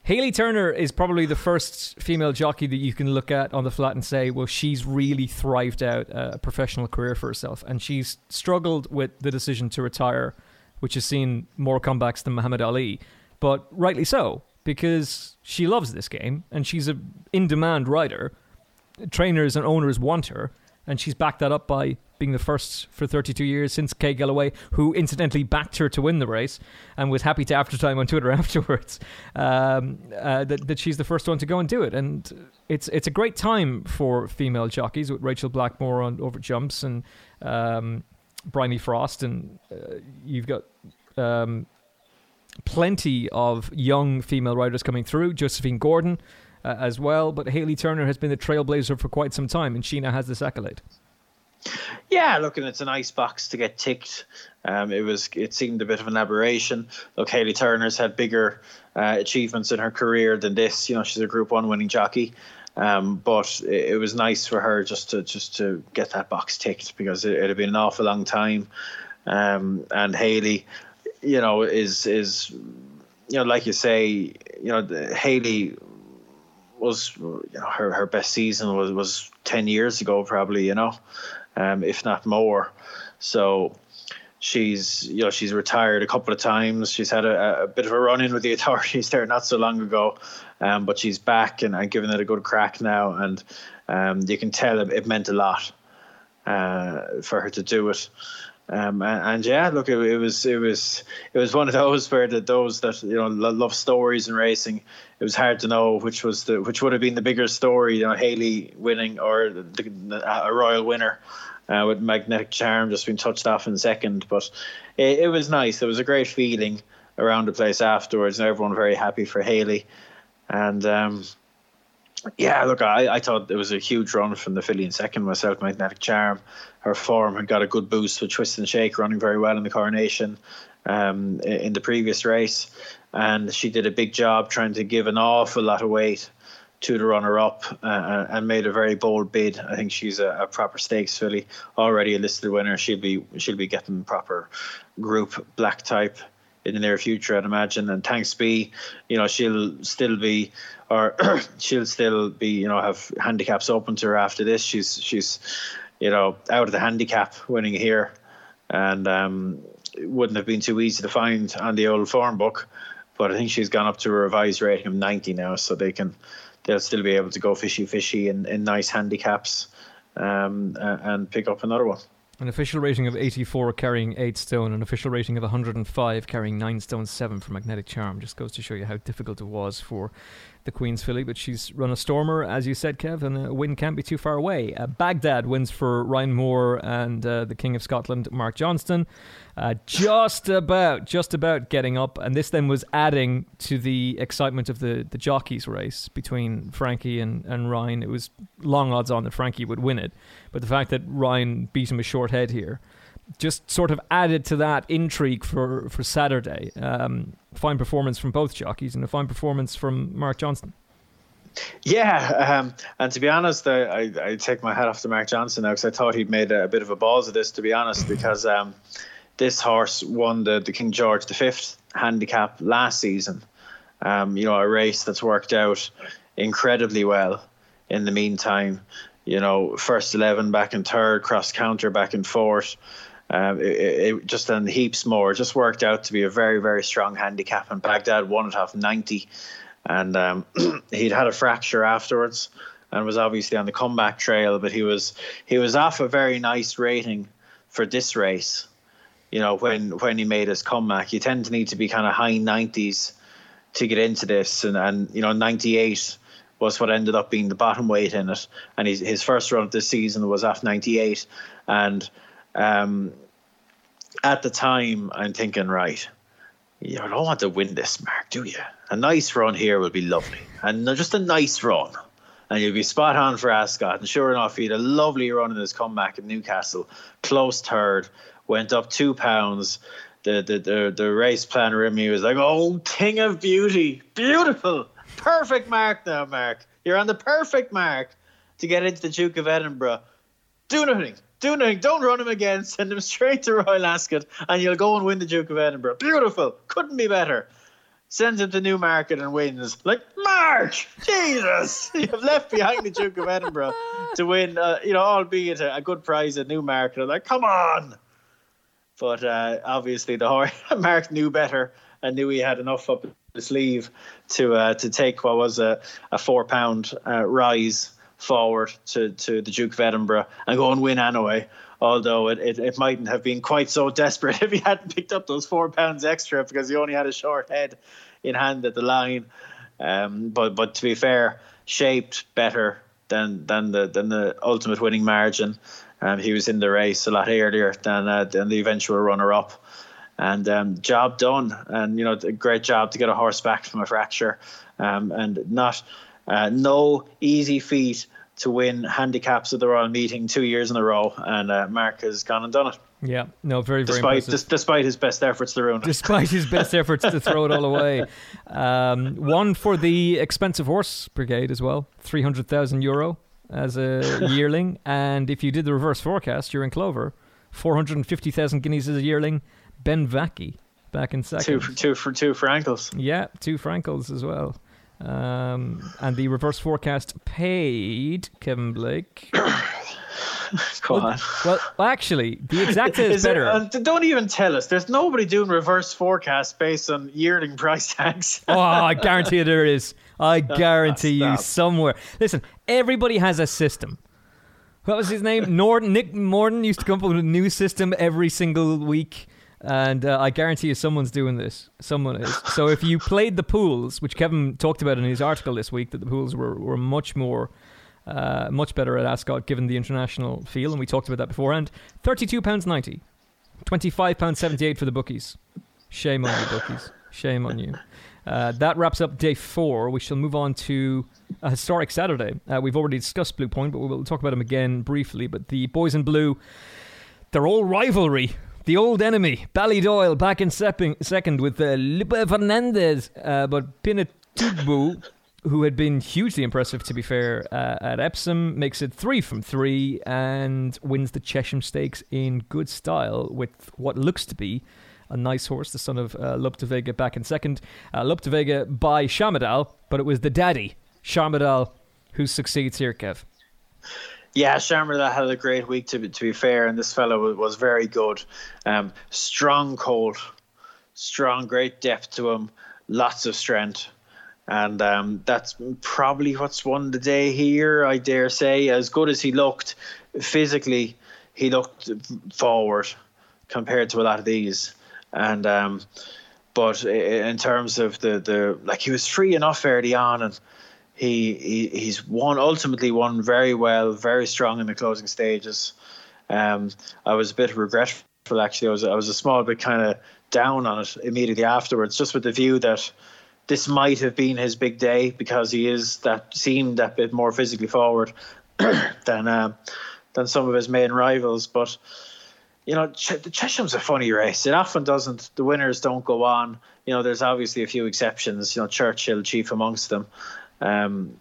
Hayley Turner is probably the first female jockey that you can look at on the flat and say, well, she's really thrived out a professional career for herself. And she's struggled with the decision to retire, which has seen more comebacks than Muhammad Ali. But rightly so, because she loves this game and she's an in demand rider. Trainers and owners want her, and she's backed that up by being the first for 32 years since Gay Kelleway, who incidentally backed her to win the race and was happy to after time on Twitter afterwards um, uh, that, that she's the first one to go and do it. And it's it's a great time for female jockeys with Rachel Blackmore on over jumps and um, Bryony Frost, and uh, you've got. Um, plenty of young female riders coming through. Josephine Gordon uh, as well, but Hayley Turner has been the trailblazer for quite some time, and she now has this accolade. Yeah, look, and it's a nice box to get ticked. Um, it was it seemed a bit of an aberration. Look, Hayley Turner's had bigger uh, achievements in her career than this. You know, she's a Group One winning jockey. Um, but it, it, was nice for her just to just to get that box ticked because it, it had been an awful long time. Um, and Hayley, you know, is is you know, like you say, you know, Hayley was you know, her her best season was was ten years ago, probably. You know, um, if not more. So she's you know she's retired a couple of times. She's had a, a bit of a run in with the authorities there not so long ago, um, but she's back and, and giving it a good crack now. And um, you can tell it, it meant a lot uh, for her to do it. Um, and, and, yeah, look, it, it, was it was it was one of those where the, those that you know love stories and racing. It was hard to know which was the which would have been the bigger story, you know, Hayley winning or the, a royal winner. Uh, with magnetic charm just being touched off in second, but it, it was nice. There was a great feeling around the place afterwards, and everyone very happy for Hayley. And um, yeah, look, I, I thought it was a huge run from the filly in second myself, Magnetic Charm. Her form had got a good boost with Twist and Shake running very well in the coronation um, in the previous race. And she did a big job trying to give an awful lot of weight to the runner up uh, uh, and made a very bold bid. I think she's a, a, proper stakes filly, already a listed winner. She'll be she'll be getting proper group black type in the near future, I'd imagine. And thanks be, you know, she'll still be, or she'll still be, you know, have handicaps open to her after this. She's she's, you know, out of the handicap winning here, and um, it wouldn't have been too easy to find on the old form book. But I think she's gone up to a revised rating of 90 now, so they can they'll still be able to go fishy fishy in, in nice handicaps um, and pick up another one. An official rating of 84 carrying 8 stone, an official rating of 105 carrying 9 stone 7 for Magnetic Charm. Just goes to show you how difficult it was for the Queen's filly, but she's run a stormer, as you said, Kev, and a win can't be too far away. Uh, Baghdad wins for Ryan Moore and uh, the King of Scotland, Mark Johnston. Uh, just about, just about getting up, and this then was adding to the excitement of the, the jockeys race between Frankie and, and Ryan. It was long odds on that Frankie would win it, but the fact that Ryan beat him a short head here just sort of added to that intrigue for, for Saturday. Um, fine performance from both jockeys and a fine performance from Mark Johnston. Yeah, um, and to be honest, I, I, take my hat off to Mark Johnston now because I thought he'd made a, a, bit of a balls of this. To be honest, because um, this horse won the, the King George V handicap last season, Um, you know, a race that's worked out incredibly well in the meantime. You know, first 11 back in third, cross counter back and fourth. Um, it, it, just and heaps more. It just worked out to be a very, very strong handicap. And Baghdad won it off 90. And um, he'd had a fracture afterwards and was obviously on the comeback trail, but he was he was off a very nice rating for this race. You know, when when he made his comeback, you tend to need to be kind of high 90s to get into this, and and you know 98 was what ended up being the bottom weight in it. And his, his first run of this season was off 98. And um, at the time, I'm thinking, right, you don't want to win this, Mark, do you? A nice run here would be lovely. And just a nice run. And you'd be spot on for Ascot. And sure enough, he had a lovely run in his comeback at Newcastle. Close third, went up two pounds. The, the, the, the race planner in me was like, oh, thing of beauty. Beautiful perfect mark now, Mark. You're on the perfect mark to get into the Duke of Edinburgh. Do nothing. Do nothing. Don't run him again. Send him straight to Royal Ascot and you'll go and win the Duke of Edinburgh. Beautiful. Couldn't be better. Sends him to Newmarket and wins. Like, Mark! Jesus! You've left behind the Duke of Edinburgh to win, uh, you know, albeit a, a, good prize at Newmarket. I'm like, come on! But uh, obviously, the horse, Mark knew better and knew he had enough up his sleeve to uh, to take what was a, a four pound uh, rise forward to, to the Duke of Edinburgh and go and win anyway. Although it, it, it mightn't have been quite so desperate if he hadn't picked up those four pounds extra because he only had a short head in hand at the line. Um, but but to be fair, shaped better than than the than the ultimate winning margin. Um, he was in the race a lot earlier than uh, than the eventual runner up and um, job done. And you know, a great job to get a horse back from a fracture, um, and not uh, no easy feat to win handicaps at the Royal Meeting two years in a row. And uh, Mark has gone and done it. Yeah, no, very, very despite, despite his best efforts to ruin it. Despite his best efforts to throw it all away. Um, one for the expensive horse brigade as well, 300,000 euro as a yearling. And if you did the reverse forecast, you're in clover, 450,000 guineas as a yearling Ben Vrackie back in second. Two for two for two for Frankels. Yeah, two Frankels as well. Um, and the reverse forecast paid Kevin Blake. Go well, on. Well, actually, the exact is, is better. uh, don't even tell us. There's nobody doing reverse forecast based on yearling price tags. oh, I guarantee you there is. I guarantee you somewhere. Listen, everybody has a system. What was his name? Norden. Nick Mordin used to come up with a new system every single week and uh, I guarantee you someone's doing this. Someone is. So if you played the pools, which Kevin talked about in his article this week, that the pools were, were much more, uh, much better at Ascot given the international feel, and we talked about that beforehand. Thirty-two pounds ninety, twenty-five pounds seventy-eight for the bookies. Shame on you, bookies. Shame on you. Uh, that wraps up day four. We shall move on to a historic Saturday. Uh, we've already discussed Blue Point, but we'll talk about them again briefly. But the boys in blue, they're all rivalry the old enemy, Ballydoyle, back in second with uh, Fernandez. Uh, but Pinatubo, who had been hugely impressive, to be fair, uh, at Epsom, makes it three from three and wins the Chesham Stakes in good style with what looks to be a nice horse, the son of uh, Vega, back in second. Uh, Vega by Shamardal, but it was the daddy, Shamardal, who succeeds here, Kev. Yeah, Sharma had a great week to be, to be fair, and this fellow was, very good. Um, strong colt, strong, great depth to him, lots of strength, and um, that's probably what's won the day here. I dare say, as good as he looked physically, he looked forward compared to a lot of these, and um, but in terms of the the like he was free enough early on and he, he he's won ultimately won very well, very strong in the closing stages. Um, I was a bit regretful actually. I was I was a small bit kind of down on it immediately afterwards, just with the view that this might have been his big day because he is that seemed that bit more physically forward than uh, than some of his main rivals. But you know, the Chesham's a funny race. It often doesn't. The winners don't go on. You know, there's obviously a few exceptions. You know, Churchill chief amongst them. Um,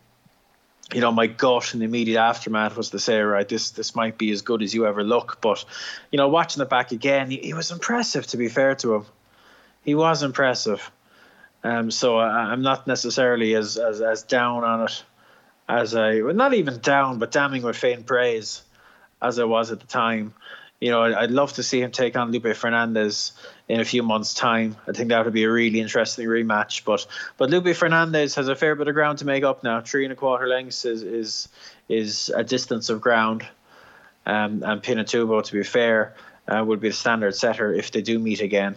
you know, my gut in the immediate aftermath was to say, right, this this might be as good as you ever look. But, you know, watching it back again, he, he was impressive. To be fair to him, he was impressive. Um, so I, am not necessarily as, as as down on it as I well, not even down, but damning with faint praise as I was at the time. You know, I'd love to see him take on Lope Y Fernandez in a few months' time. I think that would be a really interesting rematch. But but Lope Y Fernandez has a fair bit of ground to make up now. Three and a quarter lengths is is is a distance of ground. Um, and Pinatubo, to be fair, uh, would be the standard setter if they do meet again.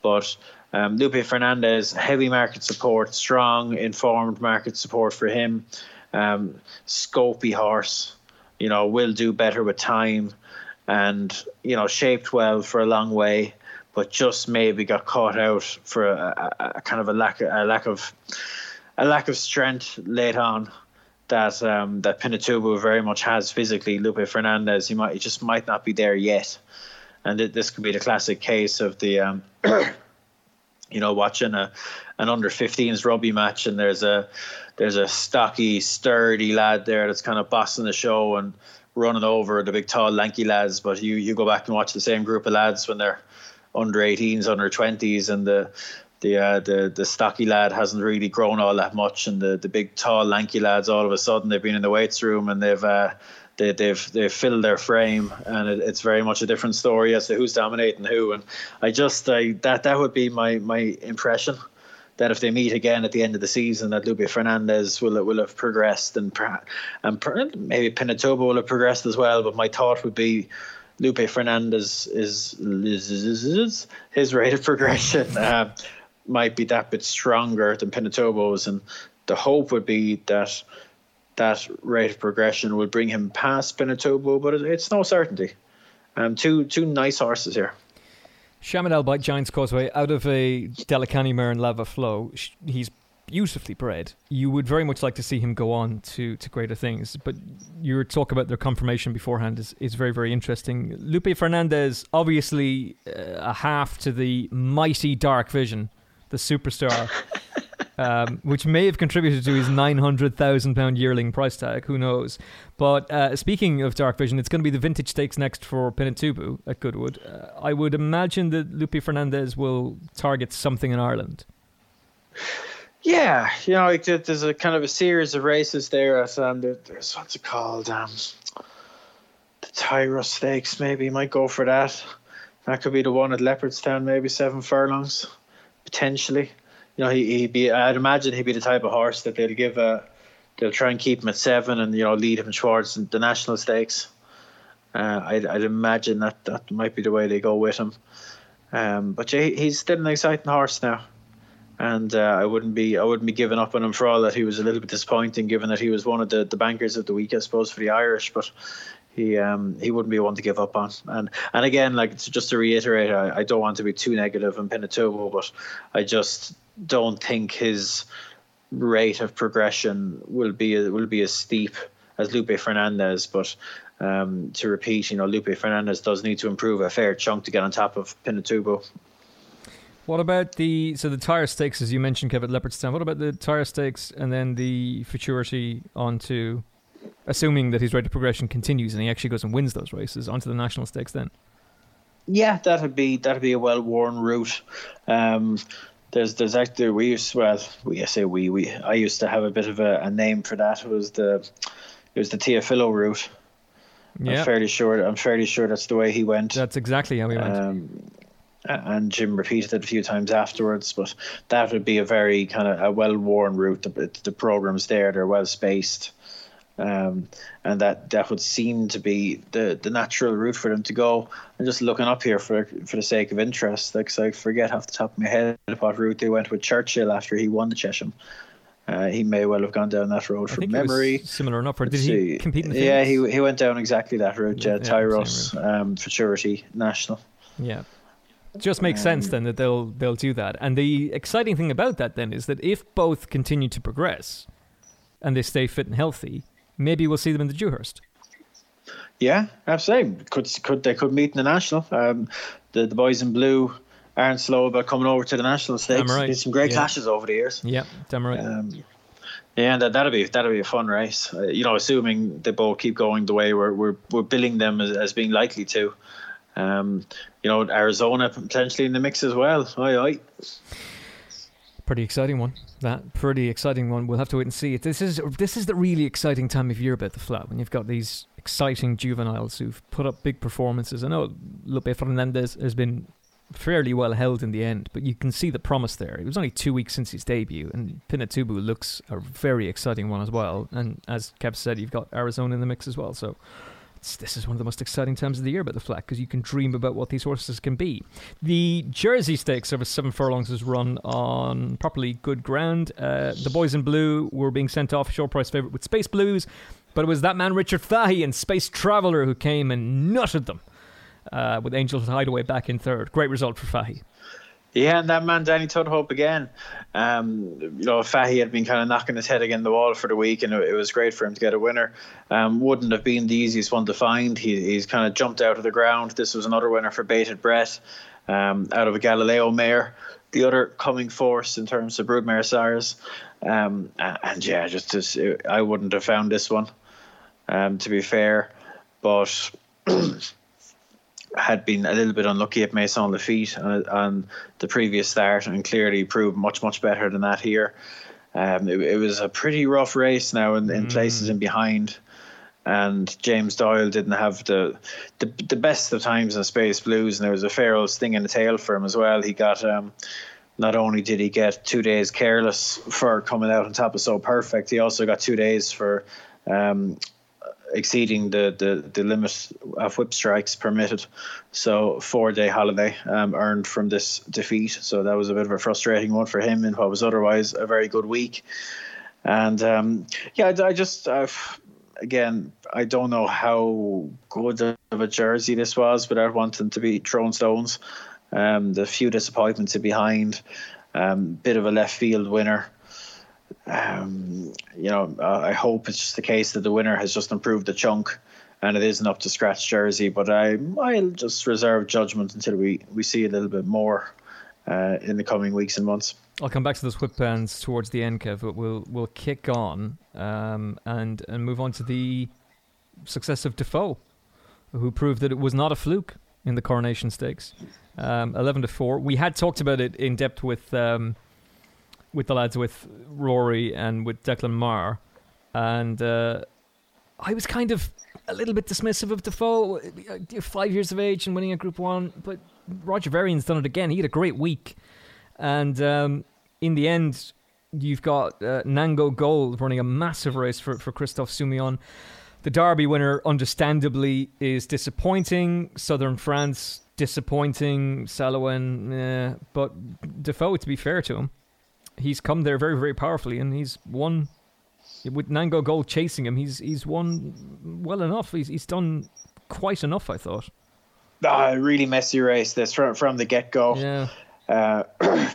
But um, Lope Y Fernandez, heavy market support, strong, informed market support for him. Um, scopy horse, you know, will do better with time, and you know, shaped well for a long way, but just maybe got caught out for a, a, a kind of a lack, a lack of, a lack of strength late on that um, that Pinatubo very much has physically. Lope Y Fernandez, he might he just might not be there yet, and th- this could be the classic case of the. Um, you know, watching a an under 15s rugby match, and there's a there's a stocky, sturdy lad there that's kind of bossing the show and running over the big, tall, lanky lads. But you you go back and watch the same group of lads when they're under 18s, under 20s, and the the uh, the the stocky lad hasn't really grown all that much, and the the big tall lanky lads all of a sudden they've been in the weights room and they've uh, they, they've they've filled their frame, and it, it's very much a different story as to who's dominating who. And I just I, that that would be my my impression that if they meet again at the end of the season, that Lope Y Fernandez will will have progressed, and and maybe Pinatubo will have progressed as well. But my thought would be. Lope Y Fernandez is, is, is, is his rate of progression uh, might be that bit stronger than Pinatubo's, and the hope would be that that rate of progression would bring him past Pinatubo, but it's no certainty. Um, two two nice horses here. Shamardal Bite Giants Causeway out of a Dalakhani Mare and Lava Flow. He's beautifully bred. You would very much like to see him go on to, to greater things. But your talk about their conformation beforehand is, is very, very interesting. Lope Y Fernandez, obviously uh, a half to the mighty Dark Vision the superstar, um, which may have contributed to his nine hundred thousand pound yearling price tag. Who knows? But uh, speaking of Dark Vision, it's going to be the vintage stakes next for Pinatubo at Goodwood. Uh, I would imagine that Lope Y Fernandez will target something in Ireland. Yeah, you know, there's a kind of a series of races there at um, there's what's it called, um, the Tyro Stakes. Maybe might go for that. That could be the one at Leopardstown, maybe seven furlongs potentially. You know, he, he'd be. I'd imagine he'd be the type of horse that they'll give a. They'll try and keep him at seven, and you know, lead him towards the national stakes. Uh, I'd, I'd imagine that that might be the way they go with him. Um, but yeah, he's still an exciting horse now, and uh, I wouldn't be I wouldn't be giving up on him for all that he was a little bit disappointing, given that he was one of the, the bankers of the week, I suppose, for the Irish. But he um he wouldn't be one to give up on. And and again, like just to reiterate, I, I don't want to be too negative on Pinatubo, but I just don't think his rate of progression will be will be as steep as Lope Y Fernandez. But um, to repeat, you know, Lope Y Fernandez does need to improve a fair chunk to get on top of Pinatubo. What about the so the Tyros stakes as you mentioned, Kevin Leopardstown? What about the Tyros stakes and then the futurity onto assuming that his rate of progression continues and he actually goes and wins those races onto the national stakes then yeah that'd be that'd be a well worn route um, there's there's actually we used well we I say we we I used to have a bit of a, a name for that it was the it was the Teofilo route yeah. I'm fairly sure I'm fairly sure that's the way he went that's exactly how he went um, and Jim repeated it a few times afterwards. But that would be a very kind of a well-worn route. The, the programs there, they're well spaced. Um, and that that would seem to be the, the natural route for them to go. And just looking up here for for the sake of interest, like so I forget off the top of my head what route they went with Churchill after he won the Chesham. Uh, he may well have gone down that road I from memory. similar enough, or did he compete in the Yeah, he he went down exactly that route. Yeah, uh, Tyros um, Futurity National. Yeah. just makes um, sense then that they'll they'll do that. And the exciting thing about that then is that if both continue to progress and they stay fit and healthy, maybe we'll see them in the Dewhurst. Yeah, absolutely. Could could they could meet in the national? Um, the the boys in blue aren't slow about coming over to the national stakes. Right. There's some great yeah. clashes over the years. Yeah, damn right. Um, yeah, and that, that'll be that'll be a fun race. Uh, you know, assuming they both keep going the way we're we're, we're billing them as, as being likely to. Um, you know, Arizona potentially in the mix as well. Aye, aye Pretty exciting one. That pretty exciting one. We'll have to wait and see. This is this is the really exciting time of year about the flat when you've got these exciting juveniles who've put up big performances. I know Lope Y Fernandez has been fairly well held in the end, but you can see the promise there. It was only two weeks since his debut, and Pinatubo looks a very exciting one as well. And as Kev said, you've got Arizona in the mix as well. So this is one of the most exciting times of the year about the flat because you can dream about what these horses can be. The Jersey Stakes over seven furlongs is run on properly good ground. Uh, the boys in blue were being sent off short price favourite with Space Blues, but it was that man Richard Fahey and Space Traveller who came and nutted them uh, with Angels Hideaway back in third. Great result for Fahey. Yeah, and that man Danny Tudhope again. Um, you know, Fahey had been kind of knocking his head against the wall for the week, and it, was great for him to get a winner. Um, wouldn't have been the easiest one to find. He, he's kind of jumped out of the ground. This was another winner for Bated Breath um, out of a Galileo mare. The other coming force in terms of broodmare sires. Um, and yeah, just, just I wouldn't have found this one, um, to be fair. But had been a little bit unlucky at Maisons-Laffitte on, on the previous start and clearly proved much, much better than that here. Um, it, it, was a pretty rough race now in, in mm. places and behind. And James Doyle didn't have the, the the best of times in Space Blues, and there was a fair old sting in the tail for him as well. He got um, not only did he get two days careless for coming out on top of so perfect, he also got two days for um, exceeding the, the, the limit of whip strikes permitted. So four day holiday um, earned from this defeat. So that was a bit of a frustrating one for him in what was otherwise a very good week. And um, yeah, I, I just I've, again I don't know how good of a jersey this was without wanting to be throwing stones. Um, the few disappointments behind, um, bit of a left field winner um, you know, uh, I hope it's just the case that the winner has just improved the chunk and it isn't up to scratch jersey. But I, I'll just reserve judgment until we, we see a little bit more uh, in the coming weeks and months. I'll come back to those whip bands towards the end, Kev, but we'll we'll kick on um, and and move on to the success of Defoe, who proved that it was not a fluke in the Coronation Stakes, um, eleven to four. We had talked about it in depth with um, with the lads with Rory and with Declan Marr, and uh, I was kind of a little bit dismissive of Defoe, uh, five years of age and winning a Group One, but Roger Varian's done it again. He had a great week, and um, in the end, you've got uh, Nagano Gold running a massive race for for Christophe Soumillon. The Derby winner, understandably, is disappointing. Southern France disappointing. Salomon, eh, but Defoe, to be fair to him, he's come there very, very powerfully, and he's won with Nagano Gold chasing him. He's he's won well enough. He's he's done quite enough, I thought. Ah, really messy race this from from the get go. Yeah. Uh,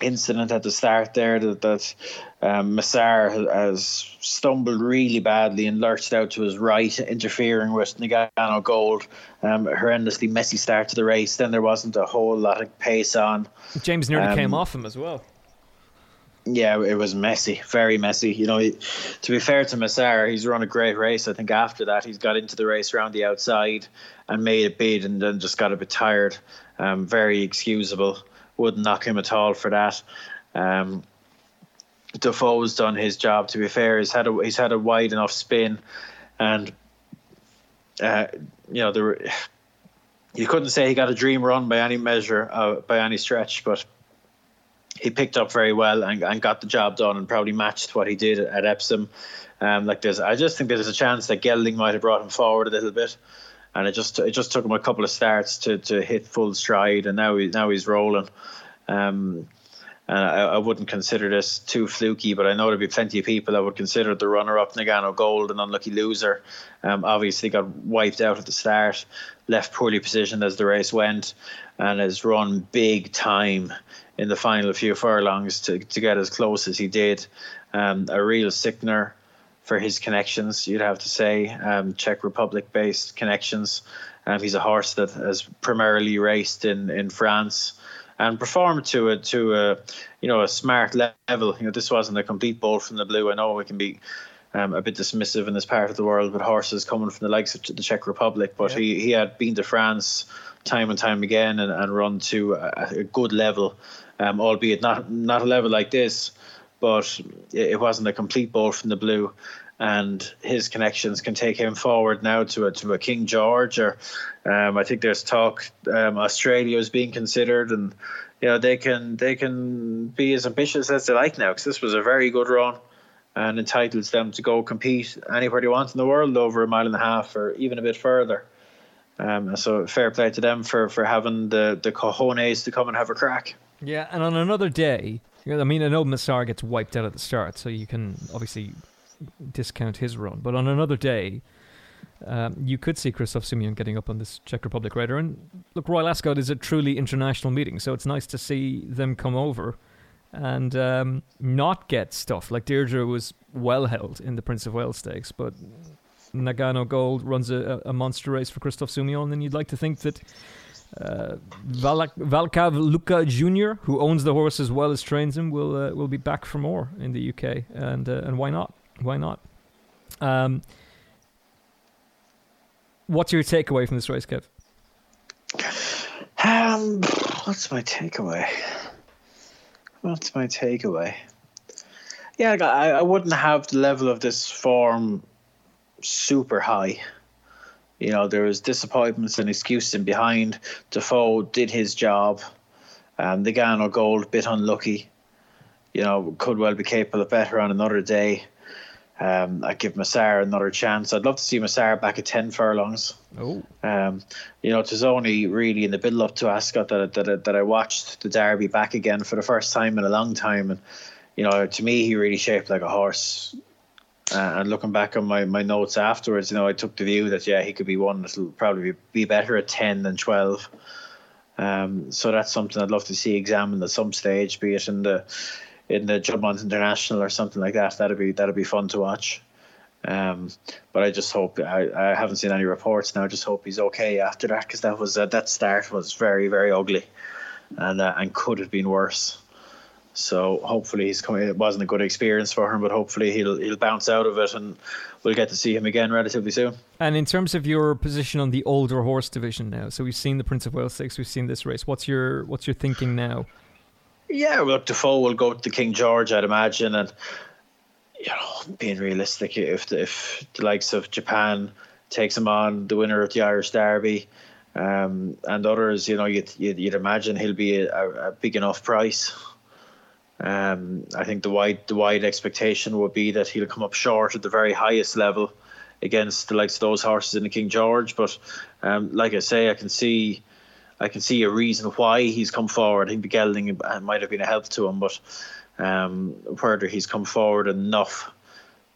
incident at the start there that, that um, Masar has stumbled really badly and lurched out to his right, interfering with Nagano Gold. Um, horrendously messy start to the race. Then there wasn't a whole lot of pace on. James nearly um, came off him as well. Yeah, it was messy, very messy. You know, to be fair to Masar, he's run a great race. I think after that, he's got into the race around the outside and made a bid and then just got a bit tired. Um, very excusable wouldn't knock him at all for that. Um, Defoe's done his job. To be fair, he's had a he's had a wide enough spin, and uh, you know there. You couldn't say he got a dream run by any measure, uh, by any stretch, but he picked up very well and, and got the job done and probably matched what he did at Epsom. Um, like this, I just think there's a chance that Gelding might have brought him forward a little bit and it just it just took him a couple of starts to, to hit full stride, and now he now he's rolling. Um, and I, I, wouldn't consider this too fluky, but I know there'd be plenty of people that would consider the runner-up Nagano Gold an unlucky loser. Um, obviously got wiped out at the start, left poorly positioned as the race went, and has run big time in the final few furlongs to, to get as close as he did. Um, a real sickener for his connections, you'd have to say, um, Czech Republic based connections. Um, he's a horse that has primarily raced in, in France and perform to a to a you know a smart level. You know this wasn't a complete bolt from the blue. I know we can be um, a bit dismissive in this part of the world with horses coming from the likes of the Czech Republic, but yeah. he, he had been to France time and time again and, and run to a, a good level um, albeit not not a level like this, but it wasn't a complete bolt from the blue. And his connections can take him forward now to a to a King George, or um, I think there's talk um, Australia is being considered, and you know they can they can be as ambitious as they like now because this was a very good run and entitles them to go compete anywhere they want in the world over a mile and a half or even a bit further. Um, so fair play to them for, for having the, the cojones to come and have a crack. Yeah, and on another day, I mean, I know Masar gets wiped out at the start, so you can obviously discount his run. But on another day, um, you could see Christophe Soumillon getting up on this Czech Republic rider. And look, Royal Ascot is a truly international meeting, so it's nice to see them come over and um, not get stuff. Like Deirdre was well held in the Prince of Wales Stakes, but Nagano Gold runs a, a monster race for Christophe Soumillon, and you'd like to think that uh, Václav Luka Jr., who owns the horse as well as trains him, will uh, will be back for more in the UK, and uh, and why not? Why not? Um, what's your takeaway from this race, Kev? Um, what's my takeaway? What's my takeaway? Yeah, I, I wouldn't have the level of this form super high. You know, there was disappointments and excuses in behind. Defoe did his job. Um, Nagano Gold, bit unlucky. You know, could well be capable of better on another day. Um, I'd give Masar another chance. I'd love to see Masar back at 10 furlongs. Oh. Um, you know, it was only really in the build up to Ascot that, that, that I watched the Derby back again for the first time in a long time. And, you know, to me, he really shaped like a horse. Uh, and looking back on my, my notes afterwards, you know, I took the view that, yeah, he could be one that'll probably be, be better at 10 than 12. Um, so that's something I'd love to see examined at some stage, be it in the in the Juddmonte International or something like that. That'd be that'd be fun to watch. Um, but I just hope I, I haven't seen any reports now. I just hope he's okay after that because that was uh, that start was very very ugly, and uh, and could have been worse. So hopefully he's coming. It wasn't a good experience for him, but hopefully he'll he'll bounce out of it, and we'll get to see him again relatively soon. And in terms of your position on the older horse division now, so we've seen the Prince of Wales Stakes, we've seen this race. What's your what's your thinking now? Yeah, well, Defoe will go to King George, I'd imagine, and you know, being realistic, if the, if the likes of Japan takes him on, the winner of the Irish Derby, um, and others, you know, you'd, you'd, you'd imagine he'll be a, a big enough price. Um, I think the wide the wide expectation would be that he'll come up short at the very highest level against the likes of those horses in the King George. But um, like I say, I can see I can see a reason why he's come forward. I think the gelding might have been a help to him, but um, whether he's come forward enough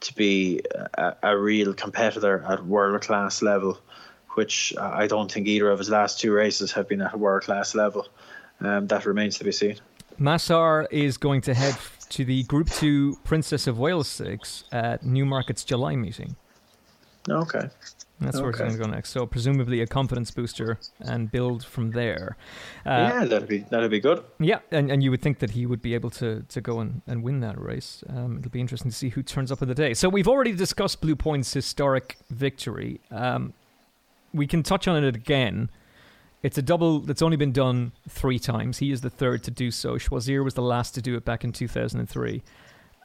to be a, a real competitor at world class level, which I don't think either of his last two races have been at a world class level. Um, that remains to be seen. Masar is going to head to the Group 2 Princess of Wales 6 at Newmarket's July meeting. Okay. That's okay. where it's going to go next. So presumably a confidence booster and build from there. Uh, yeah, that'd be that'd be good. Yeah, and, and you would think that he would be able to to go and, and win that race. Um, it'll be interesting to see who turns up in the day. So we've already discussed Blue Point's historic victory. Um, we can touch on it again. It's a double that's only been done three times. He is the third to do so. Choisir was the last to do it back in 2003.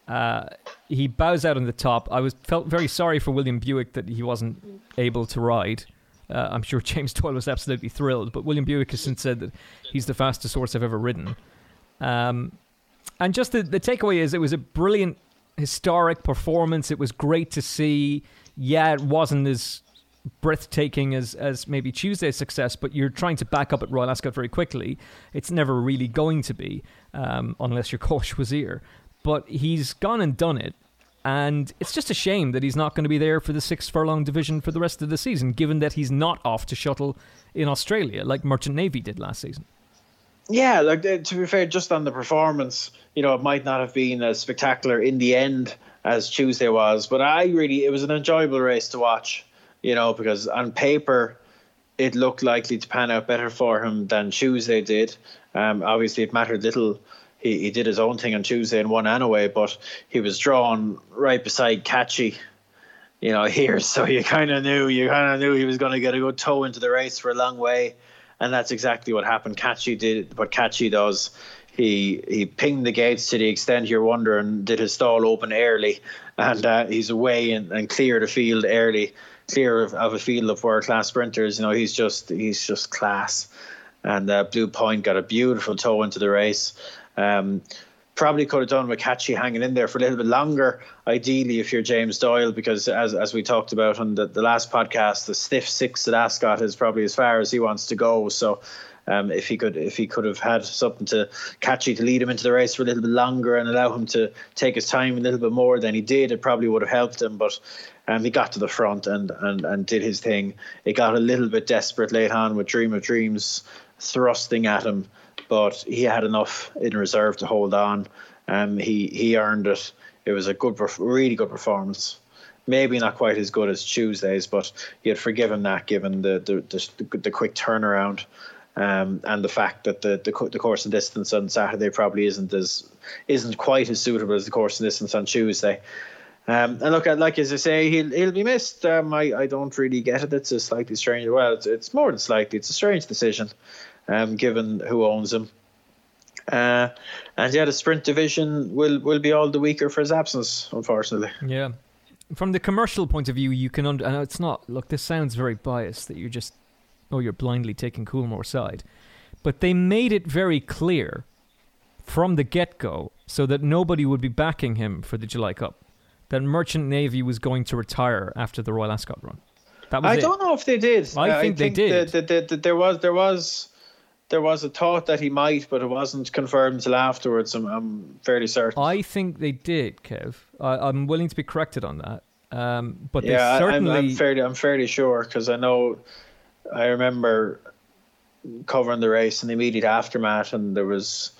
Uh, he bows out on the top. I was felt very sorry for William Buick that he wasn't able to ride. Uh, I'm sure James Doyle was absolutely thrilled, but William Buick has since said that he's the fastest horse I've ever ridden. Um, and just the, the takeaway is it was a brilliant historic performance. It was great to see. Yeah, it wasn't as breathtaking as as maybe Tuesday's success, but you're trying to back up at Royal Ascot very quickly. It's never really going to be um, unless you're Coach Choisir but he's gone and done it. And it's just a shame that he's not going to be there for the six furlong division for the rest of the season, given that he's not off to shuttle in Australia like Merchant Navy did last season. Yeah, like uh, to be fair, just on the performance, you know, it might not have been as spectacular in the end as Tuesday was, but I really, it was an enjoyable race to watch, you know, because on paper, it looked likely to pan out better for him than Tuesday did. Um, obviously, it mattered little he, he did his own thing on Tuesday and won anyway, but he was drawn right beside Kachy, you know, here. So you kind of knew, you kind of knew he was going to get a good toe into the race for a long way. And that's exactly what happened. Kachy did what Kachy does. he he pinged the gates to the extent you're wondering did his stall open early, and uh, he's away and, and clear the field early, clear of, of a field of world class sprinters. You know he's just he's just class, and uh, Blue Point got a beautiful toe into the race. Um, probably could have done with Kachy hanging in there for a little bit longer, ideally, if you're James Doyle, because as as we talked about on the, the last podcast, the stiff six at Ascot is probably as far as he wants to go. So um, if he could, if he could have had something to Kachy to lead him into the race for a little bit longer and allow him to take his time a little bit more than he did, it probably would have helped him. But um, he got to the front and, and, and did his thing. It got a little bit desperate late on with Dream of Dreams thrusting at him, but he had enough in reserve to hold on. Um, he he earned it. It was a good, really good performance maybe not quite as good as Tuesdays, but you'd forgive him that given the the, the, the quick turnaround um, and the fact that the, the the course and distance on Saturday probably isn't as isn't quite as suitable as the course and distance on Tuesday. Um, and look, like as I say, he'll he'll be missed. Um, I, I don't really get it. It's a slightly strange. Well, it's, it's more than slightly. It's a strange decision, um, given who owns him. Uh, and yeah, the sprint division will will be all the weaker for his absence, unfortunately. Yeah, from the commercial point of view, you can. Under, and it's not. Look, this sounds very biased that you're just oh, you're blindly taking Coolmore side. But they made it very clear from the get go so that nobody would be backing him for the July Cup that Merchant Navy was going to retire after the Royal Ascot run. That was I it. don't know if they did. I, uh, think, I think, they did. The, the, the, there was there was there was a thought that he might, but it wasn't confirmed until afterwards. I'm, I'm fairly certain. I think they did, Kev. I, am willing to be corrected on that. Um, but yeah, certainly... I'm, I'm fairly I'm fairly sure because I know I remember covering the race in the immediate aftermath, and there was,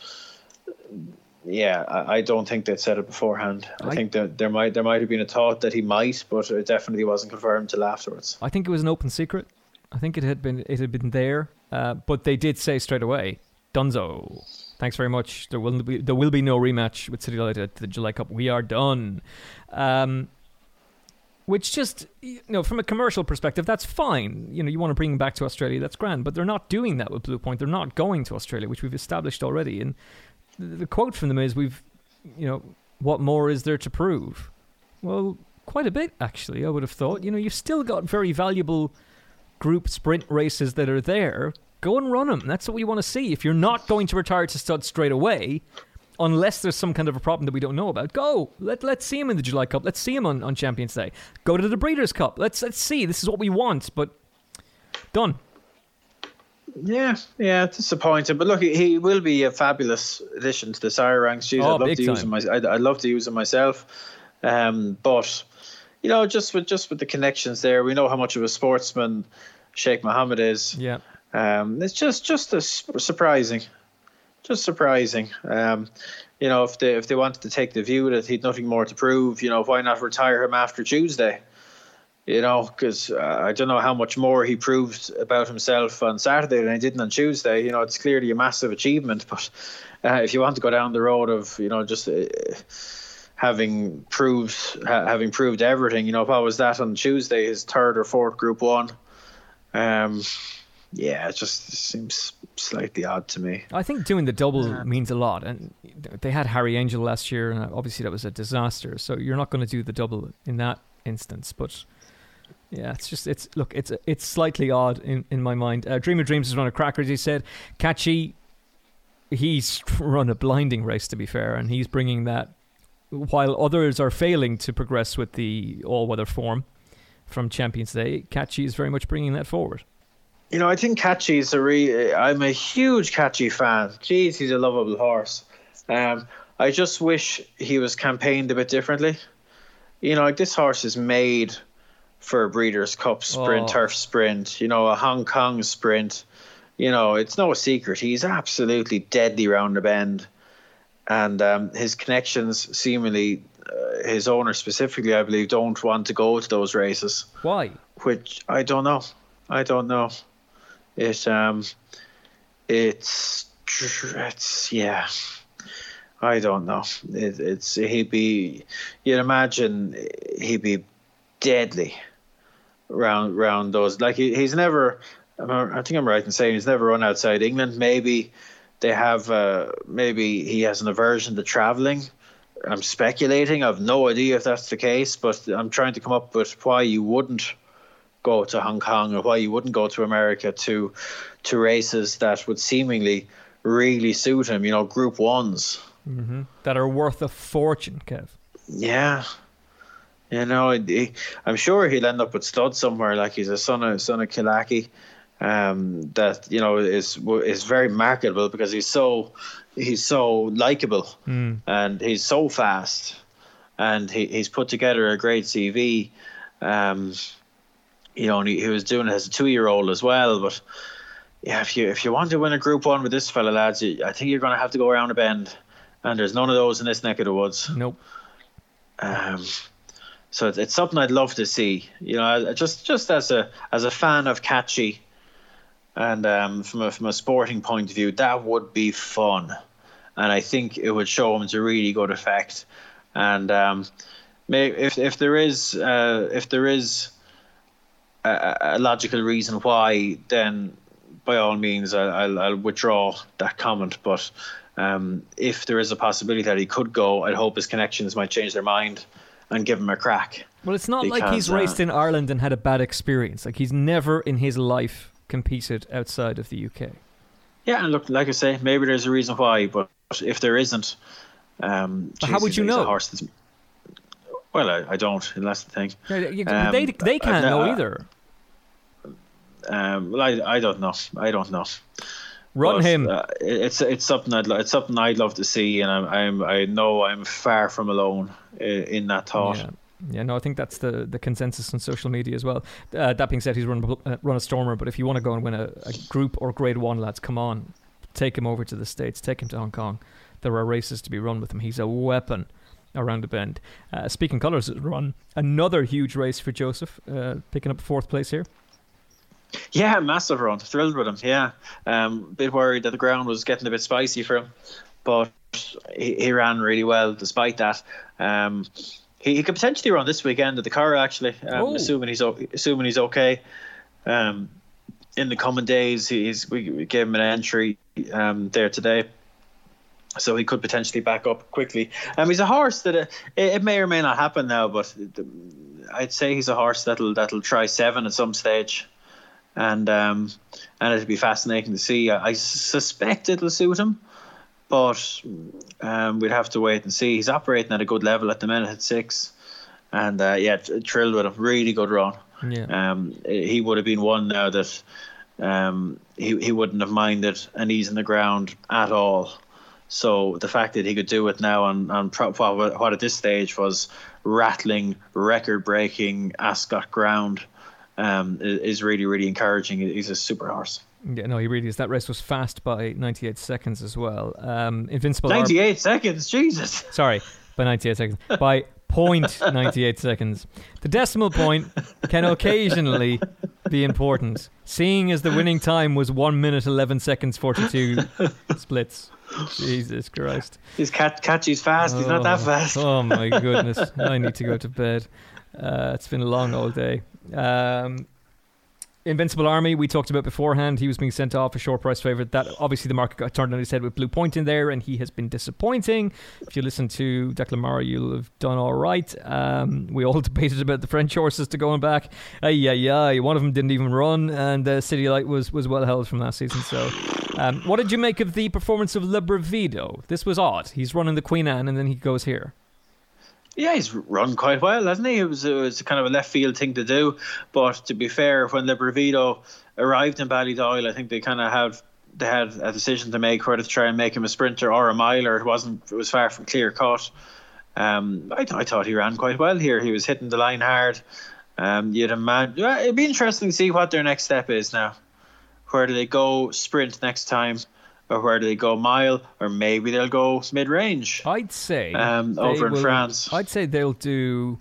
yeah, I, I don't think they'd said it beforehand. I, I, think that there might there might have been a thought that he might, but it definitely wasn't confirmed till afterwards. I think it was an open secret. I think it had been it had been there, uh, but they did say straight away, "Dunzo." Thanks very much. There will be there will be no rematch with City Light at the July Cup. We are done. Um, which just you know from a commercial perspective that's fine you know you want to bring them back to australia that's grand but they're not doing that with blue point they're not going to australia which we've established already and the quote from them is we've you know what more is there to prove well quite a bit actually i would have thought you know you've still got very valuable group sprint races that are there go and run them that's what we want to see if you're not going to retire to stud straight away unless there's some kind of a problem that we don't know about. Go. Let let's see him in the July Cup. Let's see him on, on Champions Day. Go to the Breeders' Cup. Let's let's see. This is what we want. But done. Yeah, yeah, disappointing. But look, he will be a fabulous addition to the sire ranks. Jeez, oh, I'd love to use him. I'd, I'd, love to use him myself. Um, but you know, just with just with the connections there, we know how much of a sportsman Sheikh Mohammed is. Yeah. Um, it's just just a surprising just surprising. Um, you know, if they if they wanted to take the view that he'd nothing more to prove, you know, why not retire him after Tuesday? You know, because uh, I don't know how much more he proved about himself on Saturday than he did on Tuesday. You know, it's clearly a massive achievement. But uh, if you want to go down the road of, you know, just uh, having proved ha- having proved everything, you know, what was that on Tuesday? His third or fourth Group One. Um, yeah, it just seems slightly odd to me. I think doing the double yeah. means a lot, and they had Harry Angel last year, and obviously that was a disaster. So you're not going to do the double in that instance, but. Yeah, it's just it's look it's it's slightly odd in, in my mind. Uh, Dream of Dreams has run a cracker, as he said. Kachy, he's run a blinding race to be fair, and he's bringing that while others are failing to progress with the all weather form from Champions Day. Kachy is very much bringing that forward you know, I think Kachy's a re. I'm a huge Kachy fan. Jeez, he's a lovable horse. Um, I just wish he was campaigned a bit differently. You know, like this horse is made for a Breeders' Cup sprint, oh. turf sprint. You know, a Hong Kong sprint. You know, it's no secret he's absolutely deadly round the bend, and um, his connections seemingly. Uh, his owner specifically, I believe, don't want to go to those races. Why? Which I don't know. I don't know. It um, it's it's yeah. I don't know. It, it's he'd be. You'd imagine he'd be deadly round round those. Like he, he's never. I think I'm right in saying he's never run outside England. Maybe they have uh, maybe he has an aversion to traveling. I'm speculating. I've no idea if that's the case, but I'm trying to come up with why you wouldn't go to Hong Kong or why you wouldn't go to America to to races that would seemingly really suit him. You know, Group Ones mm-hmm. that are worth a fortune, Kev. Yeah, you know, he, I'm sure he'll end up with stud somewhere. Like he's a son of son of Kyllachy, um, that you know is is very marketable because he's so he's so likable mm. and he's so fast, and he, he's put together a great CV. Um, you know, he, he was doing it as a two year old as well, but yeah, if you if you want to win a Group One with this fella, lads, you, I think you're going to have to go around a bend, and there's none of those in this neck of the woods. Nope. Um, so it's, it's something I'd love to see. You know, just just as a as a fan of Kachy, and um, from a from a sporting point of view, that would be fun, and I think it would show him to really good effect. And um, may, if if there is uh, if there is a, a, logical reason why, then by all means I'll, I'll, I'll withdraw that comment. But um, if there is a possibility that he could go, I'd hope his connections might change their mind and give him a crack. Well, it's not because, like he's raced uh, in Ireland and had a bad experience. Like he's never in his life competed outside of the UK. Yeah, and look, like I say, maybe there's a reason why, but if there isn't, um, how would you know? well, I, I, don't. That's the thing. Um, they they can't uh, know either. Um, well, I, I don't know. I don't know. Run but, him. Uh, it's it's something I'd it's something I'd love to see, and I'm, I'm I know I'm far from alone in, in that thought. Yeah. Yeah, no, I think that's the, the consensus on social media as well. Uh, that being said, he's run uh, run a stormer, but if you want to go and win a, a, group or grade one, lads, come on, take him over to the states, take him to Hong Kong. There are races to be run with him. He's a weapon around the bend. Uh, Speak In Colours, run another huge race for Joseph, uh, picking up fourth place here. Yeah, massive run. Thrilled with him. Yeah, um, bit worried that the ground was getting a bit spicy for him, but he, he ran really well despite that. Um, he, he could potentially run this weekend at the Curragh actually, um, oh. assuming he's assuming he's okay. Um, in the coming days, he's we, we gave him an entry um, there today so he could potentially back up quickly. Um, he's a horse that uh, it, it, may or may not happen now, but I'd say he's a horse that'll that'll try seven at some stage and um, and it'll be fascinating to see. I, I suspect it'll suit him, but um, we'd have to wait and see. He's operating at a good level at the minute at six, and uh, yeah, thrilled with him. Really good run. Yeah. Um, he would have been one now that um, he he wouldn't have minded an ease in the ground at all. So the fact that he could do it now on on what at this stage was rattling, record-breaking Ascot ground um, is really, really encouraging. He's a super horse. Yeah, no, he really is. That race was fast by 98 seconds as well. Um, Invincible. 98 Ar- seconds, Jesus. Sorry, by 98 seconds. By 98 seconds. The decimal point can occasionally be important, seeing as the winning time was 1 minute 11 seconds 42 splits. Jesus Christ. He's cat Kachy's fast. Oh, He's not that oh, fast. oh my goodness. I need to go to bed. Uh, it's been a long old day. Um, Invincible Army, we talked about beforehand. He was being sent off a short price favorite. That obviously the market got turned on his head with Blue Point in there, and he has been disappointing. If you listen to Declan Mara, you'll have done all right. Um, we all debated about the French horses to going back. Yeah, yeah. One of them didn't even run, and uh, City Light was was well held from last season. So, um, what did you make of the performance of Le Brivido? This was odd. He's running the Queen Anne, and then he goes here. Yeah, he's run quite well, hasn't he? It was, it was kind of a left field thing to do. But to be fair, when the Le Brivido arrived in Ballydoyle, I think they kind of had they had a decision to make whether to try and make him a sprinter or a miler. It wasn't. It was far from clear cut. Um, I, I thought he ran quite well here. He was hitting the line hard. Um, you'd imagine it'd be interesting to see what their next step is now. Where do they go sprint next time? Or where do they go mile, or maybe they'll go mid range. I'd say um, over in will, France. I'd say they'll do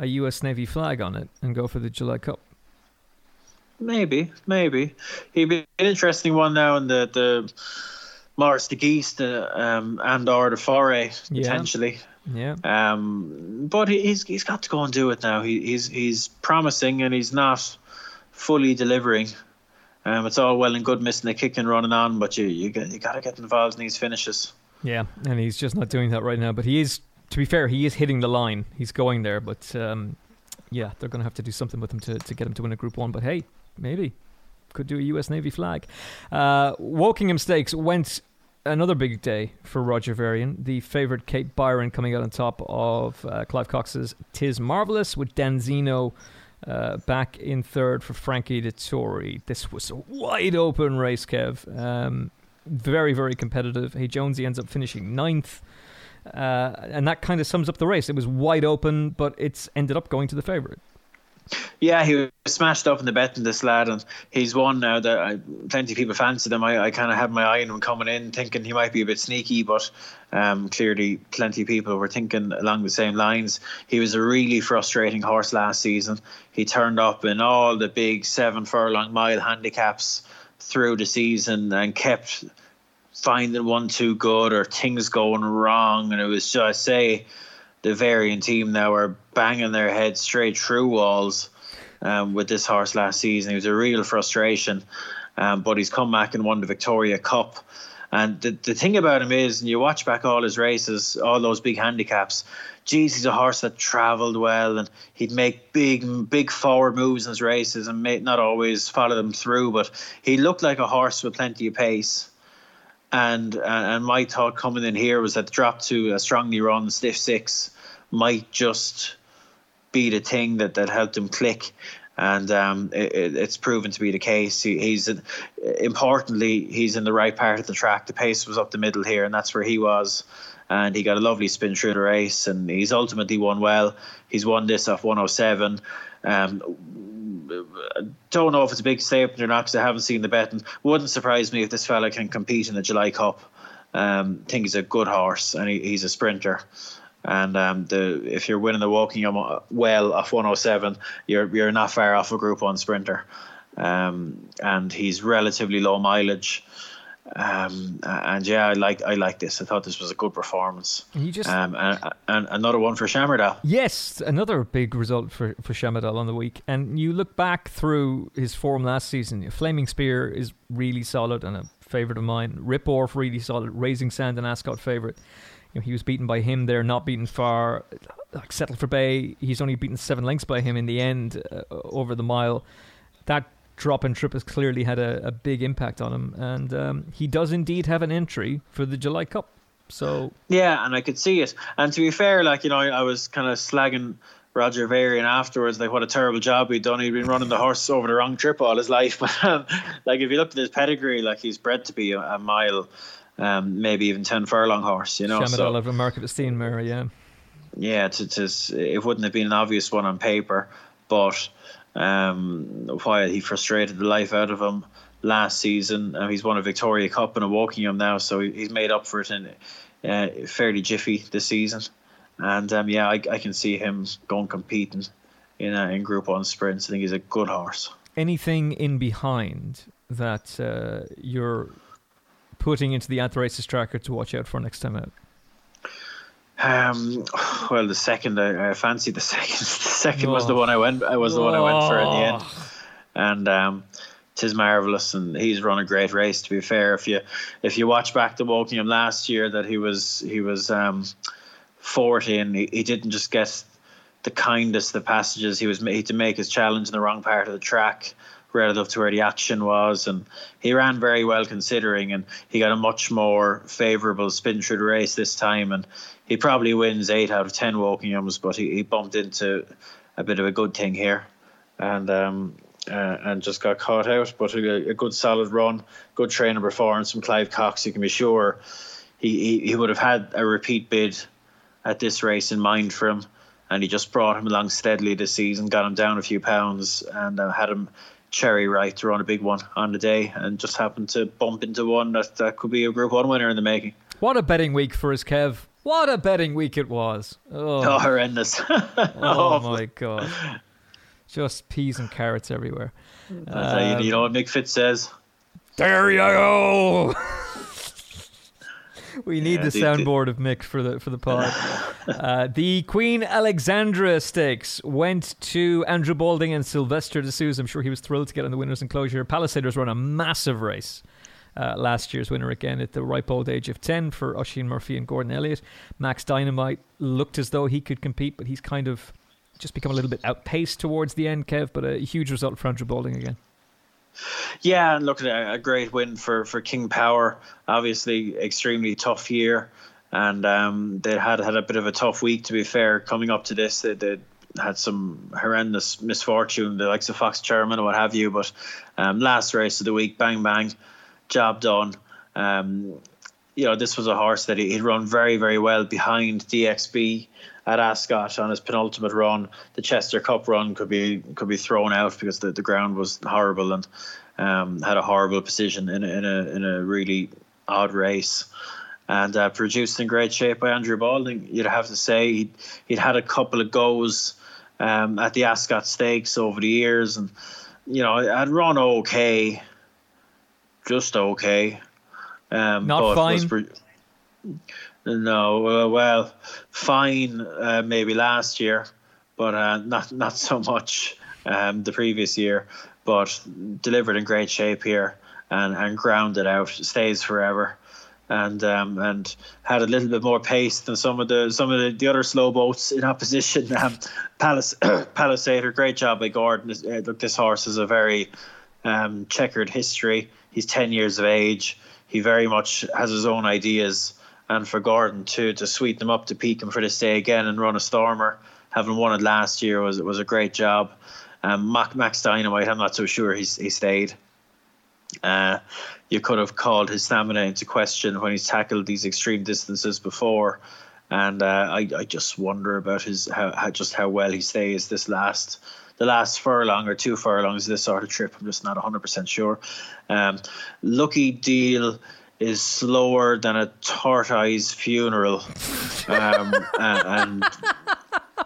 a U.S. Navy flag on it and go for the July Cup. Maybe, maybe he'd be an interesting one now in the the Maurice de Gheest uh, um, and or the Forêt potentially. Yeah. Um, but he's he's got to go and do it now. He, he's he's promising and he's not fully delivering. Um, it's all well and good missing the kick and running on, but you you you got to get involved in these finishes. Yeah, and he's just not doing that right now. But he is, to be fair, he is hitting the line. He's going there, but um, yeah, they're going to have to do something with him to, to get him to win a Group One. But hey, maybe could do a U.S. Navy flag. Uh, Wokingham Stakes went another big day for Roger Varian. The favourite Cape Byron coming out on top of uh, Clive Cox's Tis Marvellous with Danzino uh, back in third for Frankie Dettori. This was a wide open race, Kev. Um, very, very competitive. Hey, Jonesy ends up finishing ninth. Uh, and that kind of sums up the race. It was wide open, but it's ended up going to the favourite. Yeah, he was smashed up in the betting this lad, and he's one now that I, plenty of people fancied him. I, I kind of had my eye on him coming in, thinking he might be a bit sneaky, but um, clearly plenty of people were thinking along the same lines. He was a really frustrating horse last season. He turned up in all the big seven furlong mile handicaps through the season and kept finding one too good or things going wrong, and it was just I say the Varian team now are banging their heads straight through walls um, with this horse last season. It was a real frustration, um, but he's come back and won the Victoria Cup. And the, the thing about him is, and you watch back all his races, all those big handicaps, geez, he's a horse that travelled well and he'd make big, big forward moves in his races and may not always follow them through, but he looked like a horse with plenty of pace. And and my thought coming in here was that the drop to a strongly run stiff six might just be the thing that, that helped him click. And um, it, it's proven to be the case. He, he's importantly he's in the right part of the track. The pace was up the middle here, and that's where he was. And he got a lovely spin through the race, and he's ultimately won well. He's won this off 107. Um, don't know if it's a big statement or not because I haven't seen the betting. Wouldn't surprise me if this fella can compete in the July Cup. Um, think he's a good horse and he, he's a sprinter. And um, the if you're winning the walking well off 107, you're you're not far off a Group One sprinter. Um, and he's relatively low mileage. Um, and yeah, I like I like this. I thought this was a good performance. You just um, and, and another one for Shamardal. Yes, another big result for for Shamardal on the week. And you look back through his form last season. Flaming Spear is really solid and a favorite of mine. Ripp Orf really solid. Raising Sand and Ascot favorite. You know, he was beaten by him there, not beaten far. Like Settle for Bay, he's only beaten seven lengths by him in the end uh, over the mile. That drop and trip has clearly had a, a big impact on him, and um, he does indeed have an entry for the July Cup. So yeah, and I could see it. And to be fair, like you know, I, was kind of slagging Roger Varian afterwards, like what a terrible job he'd done. He'd been running the horse over the wrong trip all his life. But um, like if you looked at his pedigree, like he's bred to be a, a mile um, maybe even 10 furlong horse, you know. so, of a Mark of Esteem yeah. Yeah, it's, it's, it wouldn't have been an obvious one on paper, but um, while he frustrated the life out of him last season, uh, he's won a Victoria Cup and a Wokingham now, so he's made up for it in uh, fairly jiffy this season. And um, yeah, I, I can see him going competing in uh, in Group One sprints. I think he's a good horse. Anything in behind that uh, you're putting into the At The Races tracker to watch out for next time out? Um, well, the second I, I fancied the second. The second oh. was the one I went. I was the oh. one I went for in the end, oh. and um, Tis Marvellous, and he's run a great race. To be fair, if you if you watch back to Wokingham last year, that he was he was um, forty, and he, he didn't just get the kindest of the passages. He was made to make his challenge in the wrong part of the track relative to where the action was. And he ran very well considering, and he got a much more favourable spin through the race this time. And he probably wins eight out of ten walking Wokinghams, but he, he bumped into a bit of a good thing here. And um, uh, and just got caught out. But a, a, good solid run, good training performance from Clive Cox. You can be sure he, he, he would have had a repeat bid at this race in mind for him. And he just brought him along steadily this season, got him down a few pounds, and uh, had him cherry right to run a big one on the day and just happened to bump into one that, that could be a Group 1 winner in the making. What a betting week for us, Kev. What a betting week it was. Oh, oh horrendous. oh, my God. Just peas and carrots everywhere. Um, you know what Mick Fitz says? There you go. we need yeah, the soundboard of Mick for the for the pod. uh, the Queen Alexandra Stakes went to Andrew Balding and Silvestre de Sousa. I'm sure he was thrilled to get in the winners' enclosure. Pallasator's run a massive race. Uh, last year's winner again at the ripe old age of 10 for Oisin Murphy and Gordon Elliott. Max Dynamite looked as though he could compete, but he's kind of just become a little bit outpaced towards the end, Kev, but a huge result for Andrew Balding again. Yeah, and look at a great win for, for King Power. Obviously, extremely tough year, and um, they had had a bit of a tough week. To be fair, coming up to this, they, they had some horrendous misfortune, the likes of Fox Chairman or what have you. But um, last race of the week, bang bang, job done. Um, you know, this was a horse that he'd run very, very well behind DXB at Ascot on his penultimate run. The Chester Cup run could be could be thrown out because the, the ground was horrible and um, had a horrible position in a, in a in a really odd race. And uh, produced in great shape by Andrew Balding. You'd have to say he'd, he'd had a couple of goes um, at the Ascot Stakes over the years, and you know, I'd run okay, just okay. Um, Not fine. Pre- no, uh, well, fine, uh, maybe last year, but uh, not not so much um, the previous year. But delivered in great shape here and, and grounded out, stays forever, and um, and had a little bit more pace than some of the some of the, the other slow boats in opposition. Um, Palace Pallasator, great job by Gordon. Uh, look, this horse has a very um, checkered history. He's ten years of age. He very much has his own ideas and for Gordon to to sweeten them up to peak him for this day again and run a stormer, having won it last year was was a great job. Um, Max Dynamite, I'm not so sure he's he stayed. Uh, you could have called his stamina into question when he's tackled these extreme distances before, and uh, I I just wonder about his how, how just how well he stays this last the last furlong or two furlongs of this sort of trip. I'm just not 100% sure. Um, lucky deal is slower than a tortoise funeral, um, and, and,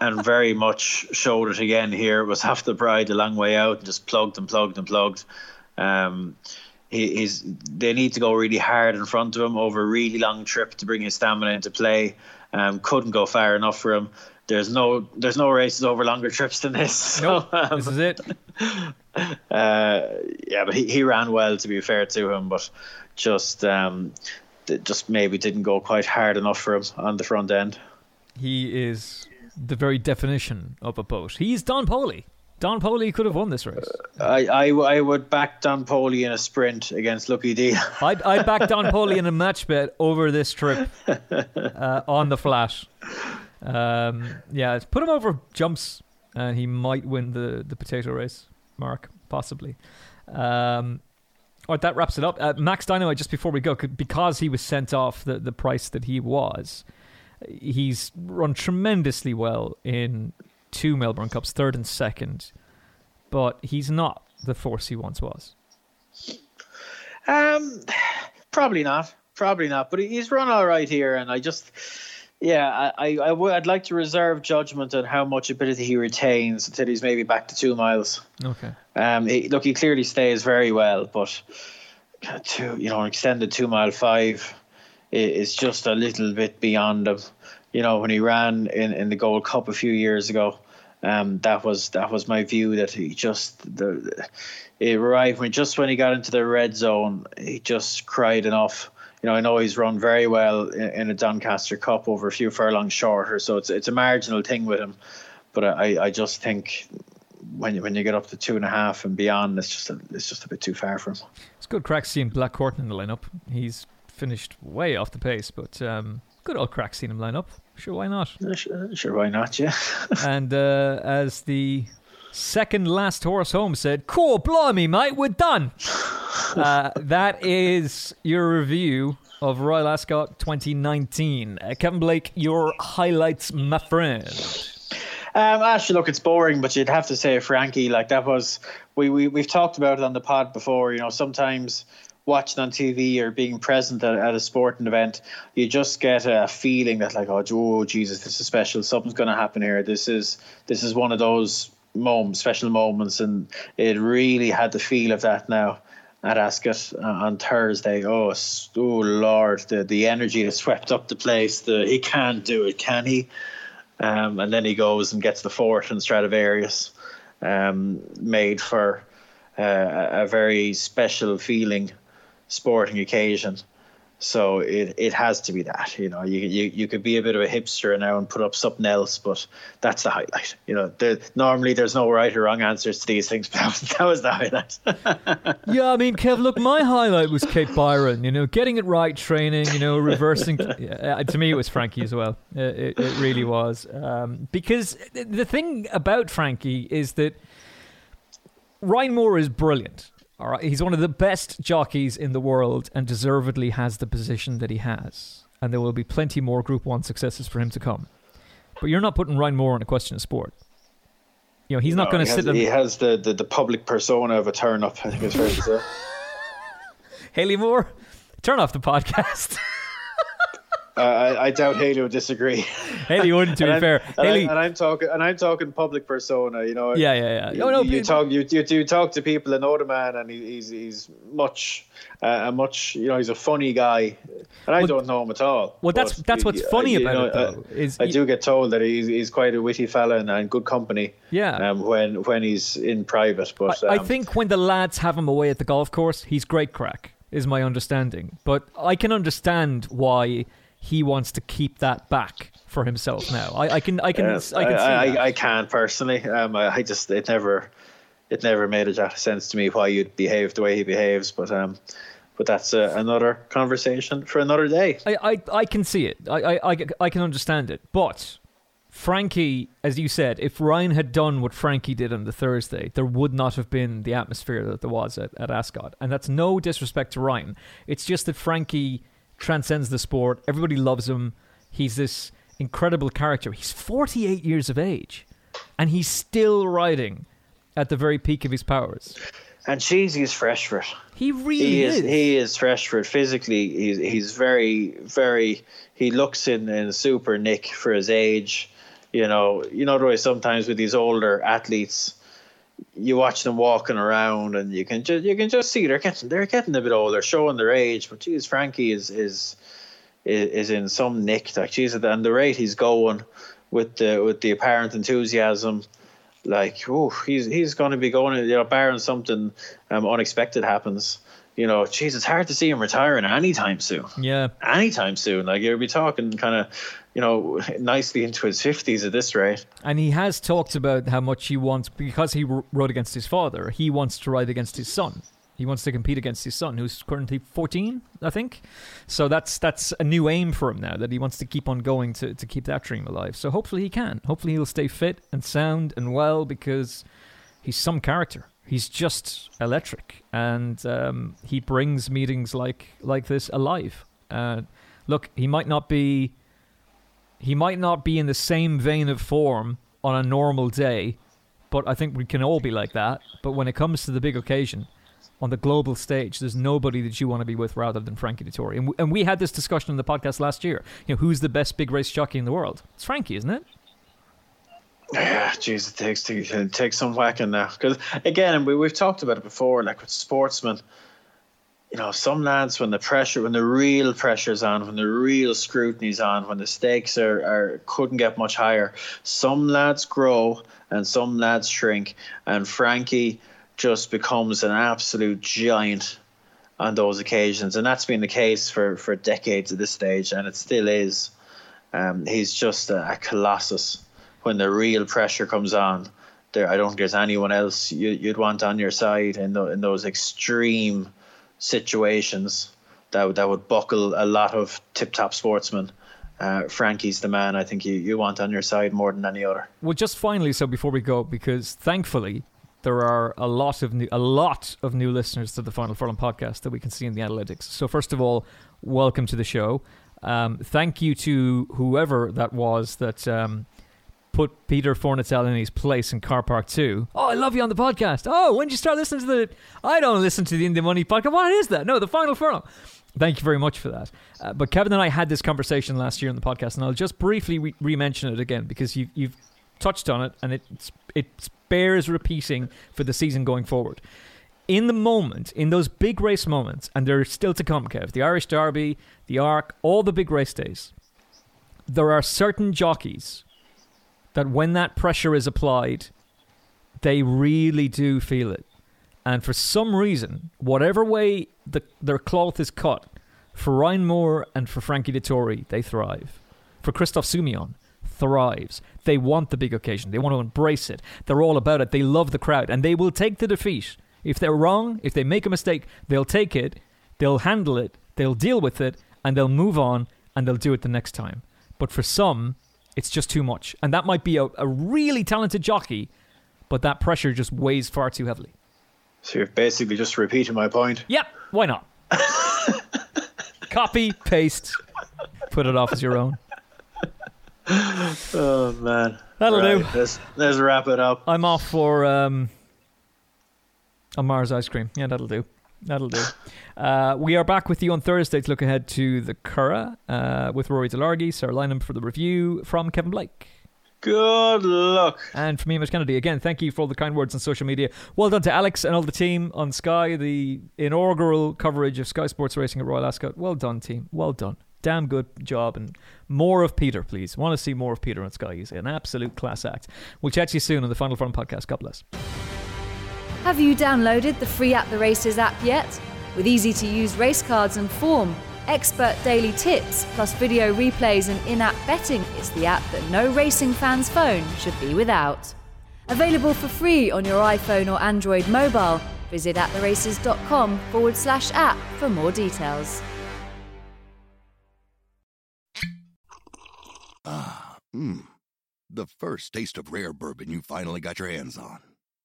and very much showed it again here. It was half the bride a long way out, and just plugged and plugged and plugged. Um, he, he's they need to go really hard in front of him over a really long trip to bring his stamina into play. Um, couldn't go far enough for him. There's no there's no races over longer trips than this. So, um, this is it. Uh, yeah, but he, he ran well to be fair to him, but just um, just maybe didn't go quite hard enough for him on the front end. He is the very definition of a boat. He's Don Poli. Don Poli could have won this race. I, I, I would back Don Poli in a sprint against Lucky D. I'd, I'd back Don Poli in a match bet over this trip uh, on the flat. Um, yeah, put him over jumps and he might win the, the potato race, Mark, possibly. Um, all right, that wraps it up. Uh, Max Dynamite, just before we go, because he was sent off the, the price that he was, he's run tremendously well in two Melbourne Cups, third and second, but he's not the force he once was. Um, probably not. Probably not. But he's run all right here, and I just yeah, I, I, would. I'd like to reserve judgment on how much ability he retains until he's maybe back to two miles. Okay. Um, he, look, he clearly stays very well, but two, you know, an extended two mile five is just a little bit beyond him. You know, when he ran in, in the Gold Cup a few years ago, um, that was that was my view that he just the it arrived when just when he got into the red zone, he just cried enough you know, I know he's run very well in, in, a Doncaster Cup over a few furlongs shorter, so it's it's a marginal thing with him. But I, I just think when you, when you get up to two and a half and beyond, it's just a, it's just a bit too far for him. It's good crack seeing Black Corton in the lineup. He's finished way off the pace, but um, good old crack seeing him line up. Sure, why not? Sure, sure why not? Yeah. and uh, as the second last horse home said, "Cool, blimey, mate, we're done." Uh, that is your review of Royal Ascot 2019. Uh, Kevin Blake, your highlights, my friend. Um, actually, look, it's boring, but you'd have to say Frankie. Like that was we we we've talked about it on the pod before. You know, sometimes watching on TV or being present at, at a sporting event, you just get a feeling that like, oh, oh Jesus, this is special. Something's going to happen here. This is this is one of those moments, special moments, and it really had the feel of that now at Ascot uh, on Thursday. Oh, oh Lord, the the energy that swept up the place. The he can't do it, can he? Um, and then he goes and gets the fourth in Stradivarius, um, made for uh, a very special feeling sporting occasion. So it, it has to be that, you know, you, you you could be a bit of a hipster now and put up something else, but that's the highlight. You know, there, normally there's no right or wrong answers to these things, but that was, that was the highlight. yeah, I mean, Kev, look, my highlight was Cape Byron, you know, getting it right, training, you know, reversing. uh, to me, it was Frankie as well. It, it really was. Um, because the thing about Frankie is that Ryan Moore is brilliant all right, he's one of the best jockeys in the world and deservedly has the position that he has. And there will be plenty more Group 1 successes for him to come. But you're not putting Ryan Moore on a question of sport. You know, he's not going to sit. Has, he has the, the, the public persona of a turn up, I think it's fair to say. Hayley Moore, turn off the podcast. Uh, I, I, doubt Hayley would disagree. Hayley wouldn't, to be fair. And, Hayley, I, and I'm talking, and I'm talking public persona. You know. Yeah, yeah, yeah. Oh, no, you, you talk, you, you, you talk to people that know the man, and he, he's he's much, uh, a much, you know, he's a funny guy, and I well, don't know him at all. Well, that's that's what's funny about know, it, though. Is I do get told that he's he's quite a witty fella and, and good company. Yeah. Um, when when he's in private, but I, um, I think when the lads have him away at the golf course, he's great crack. Is my understanding, but I can understand why he wants to keep that back for himself now. I, I can, I can, I can. I, I, I, can't personally. Um, I, I, just it never, it never made a jot of sense to me why you'd behave the way he behaves. But um, but that's uh, another conversation for another day. I, I, I can see it. I, I, I can understand it. But Frankie, as you said, if Ryan had done what Frankie did on the Thursday, there would not have been the atmosphere that there was at, at Ascot. And that's no disrespect to Ryan. It's just that Frankie transcends the sport. Everybody loves him. He's this incredible character. He's 48 years of age, and he's still riding at the very peak of his powers. And Cheesy is fresh for it. He really he is, is. He is fresh for it physically. He's he's very very. He looks in in super nick for his age. You know, you know the way sometimes with these older athletes, you watch them walking around and you can just you can just see they're getting they're getting a bit older, showing their age. But geez, Frankie is is is is in some nick. Like geez, and the rate he's going with the with the apparent enthusiasm, like oh, he's he's going to be going. You know, barring something um, unexpected happens. You know, geez, it's hard to see him retiring anytime soon. Yeah, anytime soon. Like you'll be talking kind of you know, nicely into his 50s at this rate. And he has talked about how much he wants, because he rode against his father, he wants to ride against his son. He wants to compete against his son, who's currently 14, I think. So that's that's a new aim for him now, that he wants to keep on going to, to keep that dream alive. So hopefully he can. Hopefully he'll stay fit and sound and well because he's some character. He's just electric. And um, he brings meetings like, like this alive. Uh, look, he might not be he might not be in the same vein of form on a normal day, but I think we can all be like that. But when it comes to the big occasion, on the global stage, there's nobody that you want to be with rather than Frankie Dettori. And, and we had this discussion in the podcast last year. You know, who's the best big race jockey in the world? It's Frankie, isn't it? Yeah, jeez, it takes it takes some whacking now. Because again, we, we've talked about it before. Like with sportsmen, you know, some lads when the pressure, when the real pressure's on, when the real scrutiny's on, when the stakes are, are couldn't get much higher, some lads grow and some lads shrink, and Frankie just becomes an absolute giant on those occasions, and that's been the case for for decades at this stage, and it still is. Um, he's just a, a colossus when the real pressure comes on. There, I don't think there's anyone else you, would want on your side in, the, in those extreme situations that that would buckle a lot of tip top sportsmen. Uh, Frankie's the man I think you, you want on your side more than any other. Well, just finally, so before we go, because thankfully there are a lot of new, a lot of new listeners to the Final Furlong podcast that we can see in the analytics. So first of all, welcome to the show. Um, thank you to whoever that was that um, put Peter Fornatale in his place in Car Park 2. Oh, I love you on the podcast. Oh, when did you start listening to the. I don't listen to the In the Money podcast. What is that? No, the Final Furlong. Thank you very much for that. Uh, but Kevin and I had this conversation last year on the podcast, and I'll just briefly re mention it again because you, you've touched on it and it, it bears repeating for the season going forward. in the moment, in those big race moments, and they're still to come, Kev, the Irish Derby, the Arc, all the big race days, there are certain jockeys that when that pressure is applied, they really do feel it. And for some reason, whatever way the, their cloth is cut, for Ryan Moore and for Frankie Dettori, they thrive. For Christophe Soumillon, thrives. They want the big occasion. They want to embrace it. They're all about it. They love the crowd, and they will take the defeat. If they're wrong, if they make a mistake, they'll take it, they'll handle it, they'll deal with it, and they'll move on, and they'll do it the next time. But for some, it's just too much. And that might be a, a really talented jockey, but that pressure just weighs far too heavily. So you're basically just repeating my point. Yep, why not? Copy, paste, put it off as your own. Oh man, That'll Right, do. Let's let's wrap it up. I'm off for um, a Mars ice cream. Yeah, that'll do. That'll do. Uh, we are back with you on Thursday to look ahead to the Curragh uh, with Rory Delargy, Sarah Lynham for the review from Kevin Blake. Good luck. And for me, Emmet Kennedy, again, thank you for all the kind words on social media. Well done to Alex and all the team on Sky, the inaugural coverage of Sky Sports Racing at Royal Ascot. Well done, team. Well done. Damn good job. And more of Peter, please. Want to see more of Peter on Sky. He's an absolute class act. We'll chat to you soon on the Final Furlong podcast. God bless. Have you downloaded the free At the Races app yet? With easy to use race cards and form, expert daily tips, plus video replays and in app betting, it's the app that no racing fan's phone should be without. Available for free on your iPhone or Android mobile. Visit attheraces.com forward slash app for more details. Ah, mmm. The first taste of rare bourbon you finally got your hands on.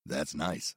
That's nice.